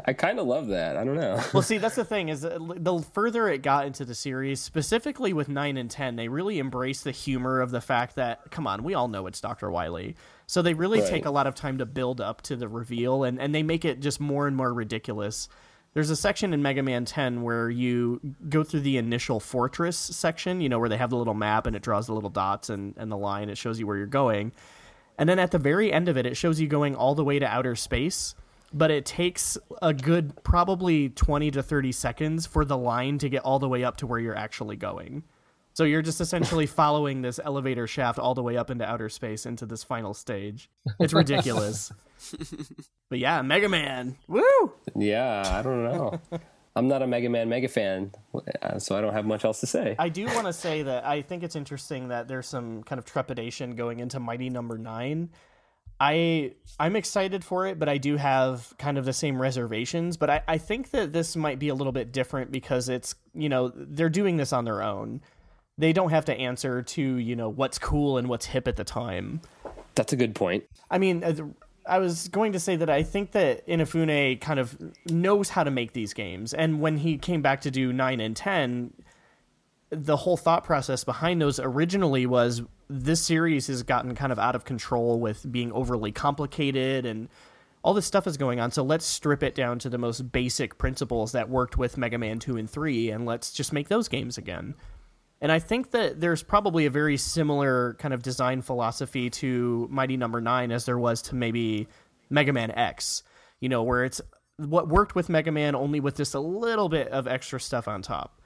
I kind of love that. I don't know. Well, see, that's the thing is the further it got into the series, specifically with 9 and 10, they really embrace the humor of the fact that, come on, we all know it's Dr. Wily. So they really Right. take a lot of time to build up to the reveal, and, and they make it just more and more ridiculous. There's a section in Mega Man 10 where you go through the initial fortress section, you know, where they have the little map and it draws the little dots and, and the line, it shows you where you're going. And then at the very end of it, it shows you going all the way to outer space, but it takes a good probably 20 to 30 seconds for the line to get all the way up to where you're actually going. So you're just essentially following this elevator shaft all the way up into outer space into this final stage. It's ridiculous. but yeah, Mega Man. Woo! Yeah, I don't know. I'm not a Mega Man mega fan, uh, so I don't have much else to say. I do want to say that I think it's interesting that there's some kind of trepidation going into Mighty Number Nine. I I'm excited for it, but I do have kind of the same reservations. But I, I think that this might be a little bit different because it's you know they're doing this on their own. They don't have to answer to you know what's cool and what's hip at the time. That's a good point. I mean, I was going to say that I think that Inafune kind of knows how to make these games, and when he came back to do nine and ten, the whole thought process behind those originally was this series has gotten kind of out of control with being overly complicated and all this stuff is going on. So let's strip it down to the most basic principles that worked with Mega Man 2 and 3 and let's just make those games again. And I think that there's probably a very similar kind of design philosophy to Mighty Number 9 as there was to maybe Mega Man X, you know, where it's what worked with Mega Man only with just a little bit of extra stuff on top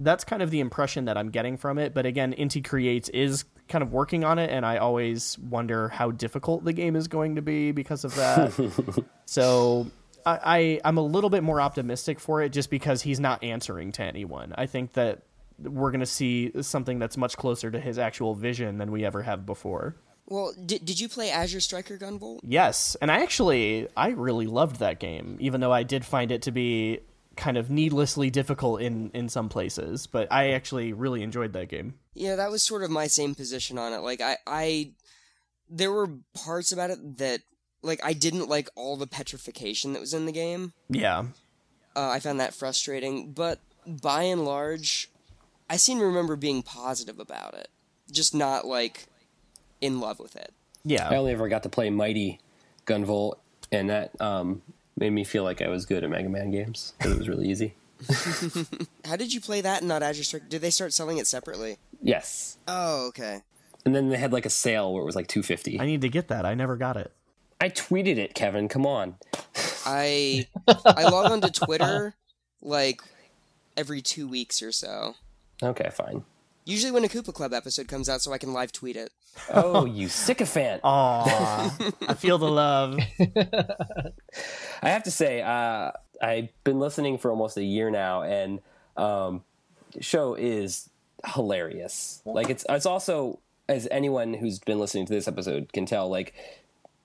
that's kind of the impression that I'm getting from it. But again, Inti Creates is kind of working on it, and I always wonder how difficult the game is going to be because of that. so I, I I'm a little bit more optimistic for it just because he's not answering to anyone. I think that we're going to see something that's much closer to his actual vision than we ever have before. well did, did you play Azure Striker Gunvolt Yes, and I actually I really loved that game, even though I did find it to be kind of needlessly difficult in in some places. But I actually really enjoyed that game. Yeah, that was sort of my same position on it. Like I, I, there were parts about it that like I didn't like all the petrification that was in the game. Yeah. Uh, I found that frustrating, but by and large, I seem to remember being positive about it, just not like in love with it. Yeah. I only ever got to play Mighty Gunvolt, and that um, made me feel like I was good at Mega Man games because it was really easy. How did you play that and not Azure Strike? Did they start selling it separately? Yes, Oh, okay. and then they had like a sale where it was like two fifty. I need to get that. I never got it. I tweeted it, Kevin. Come on. I I log onto Twitter like every two weeks or so. Okay, fine. Usually when a Qoopa Klub episode comes out, so I can live tweet it. Oh, you sycophant! Aw. I feel the love. I have to say, uh, I've been listening for almost a year now, and um, the show is hilarious. Like it's it's also as anyone who's been listening to this episode can tell, like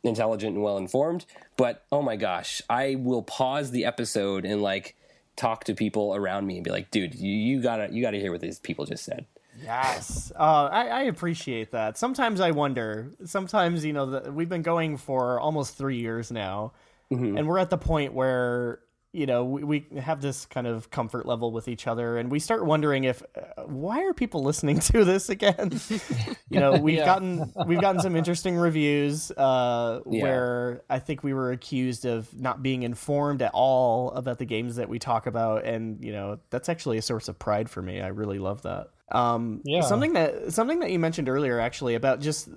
intelligent and well informed. But oh my gosh, I will pause the episode and like talk to people around me and be like, dude, you, you gotta you gotta hear what these people just said. Yes. Uh, I, I appreciate that. Sometimes I wonder. Sometimes, you know, the, we've been going for almost three years now, and we're at the point where, you know, we, we have this kind of comfort level with each other, and we start wondering if, uh, why are people listening to this again? you know, we've Yeah. gotten we've gotten some interesting reviews uh, Yeah. where I think we were accused of not being informed at all about the games that we talk about, and you know, that's actually a source of pride for me. I really love that. Um, Yeah. Something that something that you mentioned earlier, actually, about just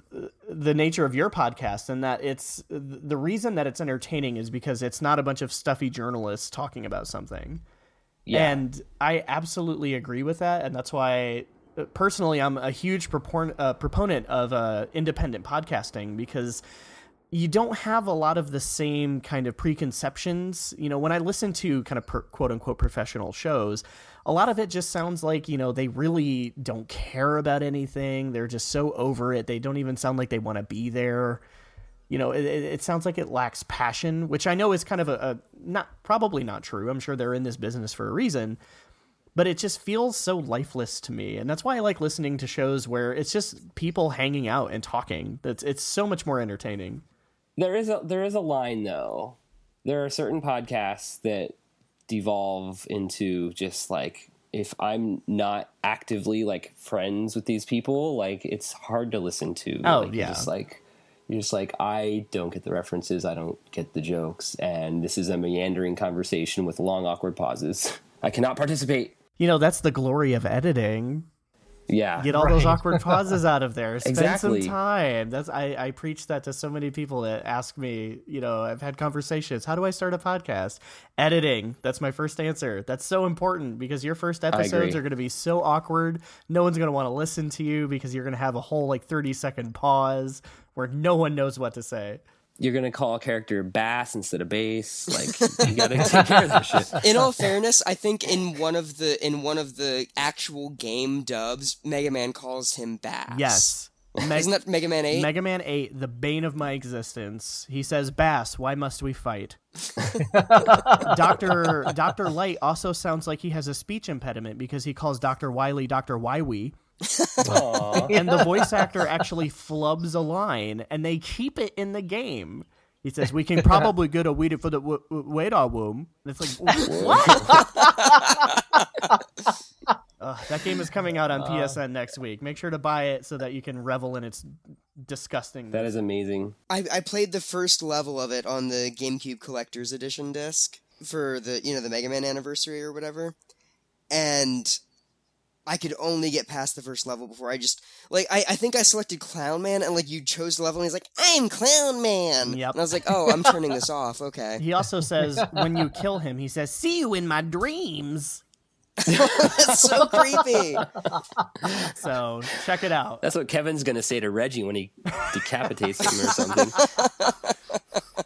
the nature of your podcast, and that it's the reason that it's entertaining is because it's not a bunch of stuffy journalists talking about something. Yeah. And I absolutely agree with that, and that's why. uh, Personally, I'm a huge propor- uh, proponent of uh, independent podcasting because you don't have a lot of the same kind of preconceptions. You know, when I listen to kind of per, quote unquote professional shows, a lot of it just sounds like, you know, they really don't care about anything. They're just so over it. They don't even sound like they want to be there. You know, it, it sounds like it lacks passion, which I know is kind of a, a not probably not true. I'm sure they're in this business for a reason but it just feels so lifeless to me and that's why i like listening to shows where it's just people hanging out and talking it's, it's so much more entertaining There is a there is a line though. There are certain podcasts that devolve into just like if I'm not actively like friends with these people, like it's hard to listen to. Oh, like, yeah. just like you're just like I don't get the references, I don't get the jokes, and this is a meandering conversation with long awkward pauses. I cannot participate. you know that's the glory of editing Yeah. get all those awkward pauses out of there. Spend Exactly. some time. That's I, I preach that to so many people that ask me you know i've had conversations. How do i start a podcast? Editing. That's my first answer. That's so important because your first episodes are going to be so awkward. No one's going to want to listen to you because you're going to have a whole like 30 second pause where no one knows what to say You're gonna call a character bass instead of bass. Like you gotta take care of that shit. In all fairness, I think in one of the in one of the actual game dubs, Mega Man calls him Bass. yes Meg- Isn't that Mega Man 8? Mega Man 8, the bane of my existence. He says, Bass, why must we fight? Dr. Dr. Light also sounds like he has a speech impediment because he calls Dr. Wily Dr. Wywee. Aw. And the voice actor actually flubs a line and they keep it in the game. He says, We can probably get a weed for the w- w- Wada womb. And it's like, what? Ugh, that game is coming out on PSN next week. Make sure to buy it so that you can revel in its disgusting. That is amazing. I, I played the first level of it on the GameCube Collector's Edition disc for the you know the Mega Man anniversary or whatever, and I could only get past the first level before I just like I, I think I selected Clown Man and like you chose the level and he's like I'm Clown Man. Yep. And I was like, oh, I'm turning this off. Okay. He also says when you kill him, he says, "See you in my dreams." That's so creepy. So check it out. That's what Kevin's gonna say to Reggie when he decapitates him or something.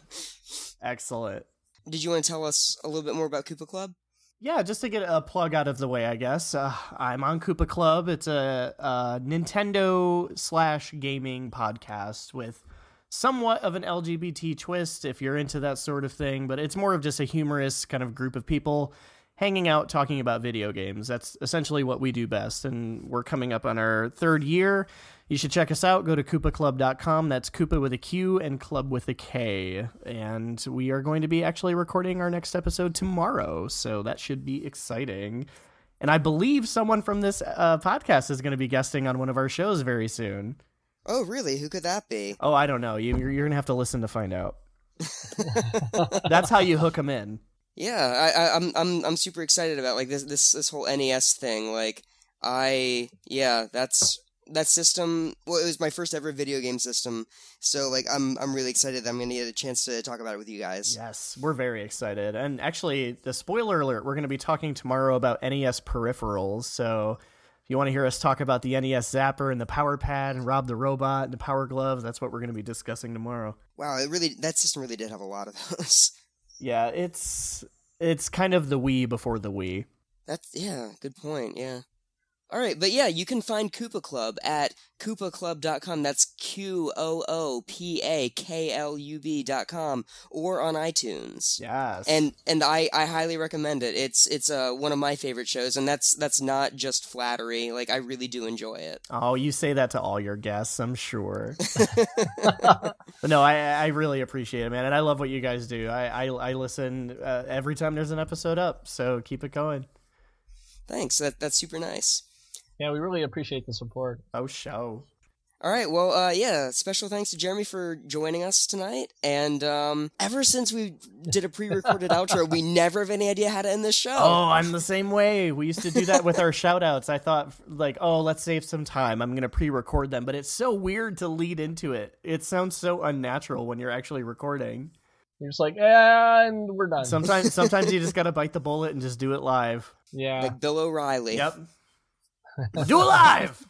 Excellent. Did you want to tell us a little bit more about Qoopa Klub? Yeah, just to get a plug out of the way, I guess. Uh, I'm on Qoopa Klub. It's a, a Nintendo slash gaming podcast with somewhat of an LGBT twist if you're into that sort of thing, but it's more of just a humorous kind of group of people. hanging out, talking about video games. That's essentially what we do best. And we're coming up on our third year. You should check us out. Go to QoopaKlub.com. That's Koopa with a Q and Club with a K. And we are going to be actually recording our next episode tomorrow. So that should be exciting. And I believe someone from this uh, podcast is going to be guesting on one of our shows very soon. Oh, really? Who could that be? Oh, I don't know. You, you're going to have to listen to find out. That's how you hook them in. Yeah, I, I, I'm I'm I'm super excited about like this this this whole NES thing. Like, I yeah, that's that system. Well, it was my first ever video game system, so like I'm I'm really excited that I'm gonna get a chance to talk about it with you guys. Yes, we're very excited. And actually, the spoiler alert: we're going to be talking tomorrow about NES peripherals. So. If you want to hear us talk about the NES Zapper and the Power Pad and Rob the Robot and the Power Glove, that's what we're going to be discussing tomorrow. Wow, it really that system really did have a lot of those. Yeah, it's it's kind of the Wii before the Wii. That's yeah, good point. Yeah. All right, but yeah, you can find Qoopa Klub at qoopaklub.com. That's Q O O P A K L U B.com or on iTunes. Yes. And and I, I highly recommend it. It's it's uh, one of my favorite shows and that's that's not just flattery. Like I really do enjoy it. Oh, you say that to all your guests, I'm sure. but no, I I really appreciate it, man, and I love what you guys do. I I, I listen uh, every time there's an episode up, so keep it going. Thanks. That that's super nice. Yeah, we really appreciate the support. Oh, show. All right, well, uh, yeah, special thanks to Jeremy for joining us tonight. And um, ever since we did a pre-recorded outro, we never have any idea how to end this show. Oh, I'm the same way. We used to do that with our shout-outs. I thought, like, oh, let's save some time. I'm going to pre-record them. But it's so weird to lead into it. It sounds so unnatural when you're actually recording. You're just like, and we're done. Sometimes, sometimes you just got to bite the bullet and just do it live. yeah. Like Bill O'Reilly. Yep. Do it live.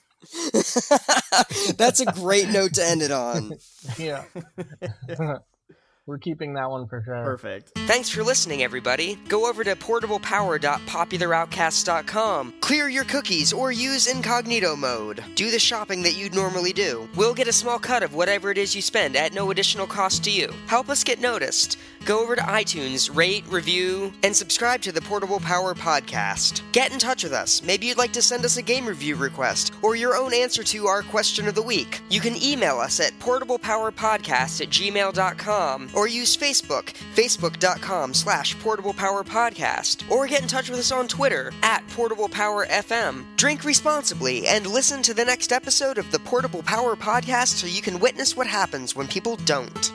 That's a great note to end it on. yeah. we're keeping that one for sure. Perfect. Thanks for listening, everybody. Go over to portablepower.popularoutcast.com. Clear your cookies or use incognito mode. Do the shopping that you'd normally do. We'll get a small cut of whatever it is you spend at no additional cost to you. Help us get noticed. Go over to iTunes, rate, review, and subscribe to the Portable Power Podcast. Get in touch with us. Maybe you'd like to send us a game review request or your own answer to our question of the week. You can email us at portablepowerpodcast at gmail.com or use Facebook, facebook.com slash portablepowerpodcast, or get in touch with us on Twitter at portablepowerfm. Drink responsibly and listen to the next episode of the Portable Power Podcast so you can witness what happens when people don't.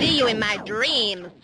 See you in my dreams.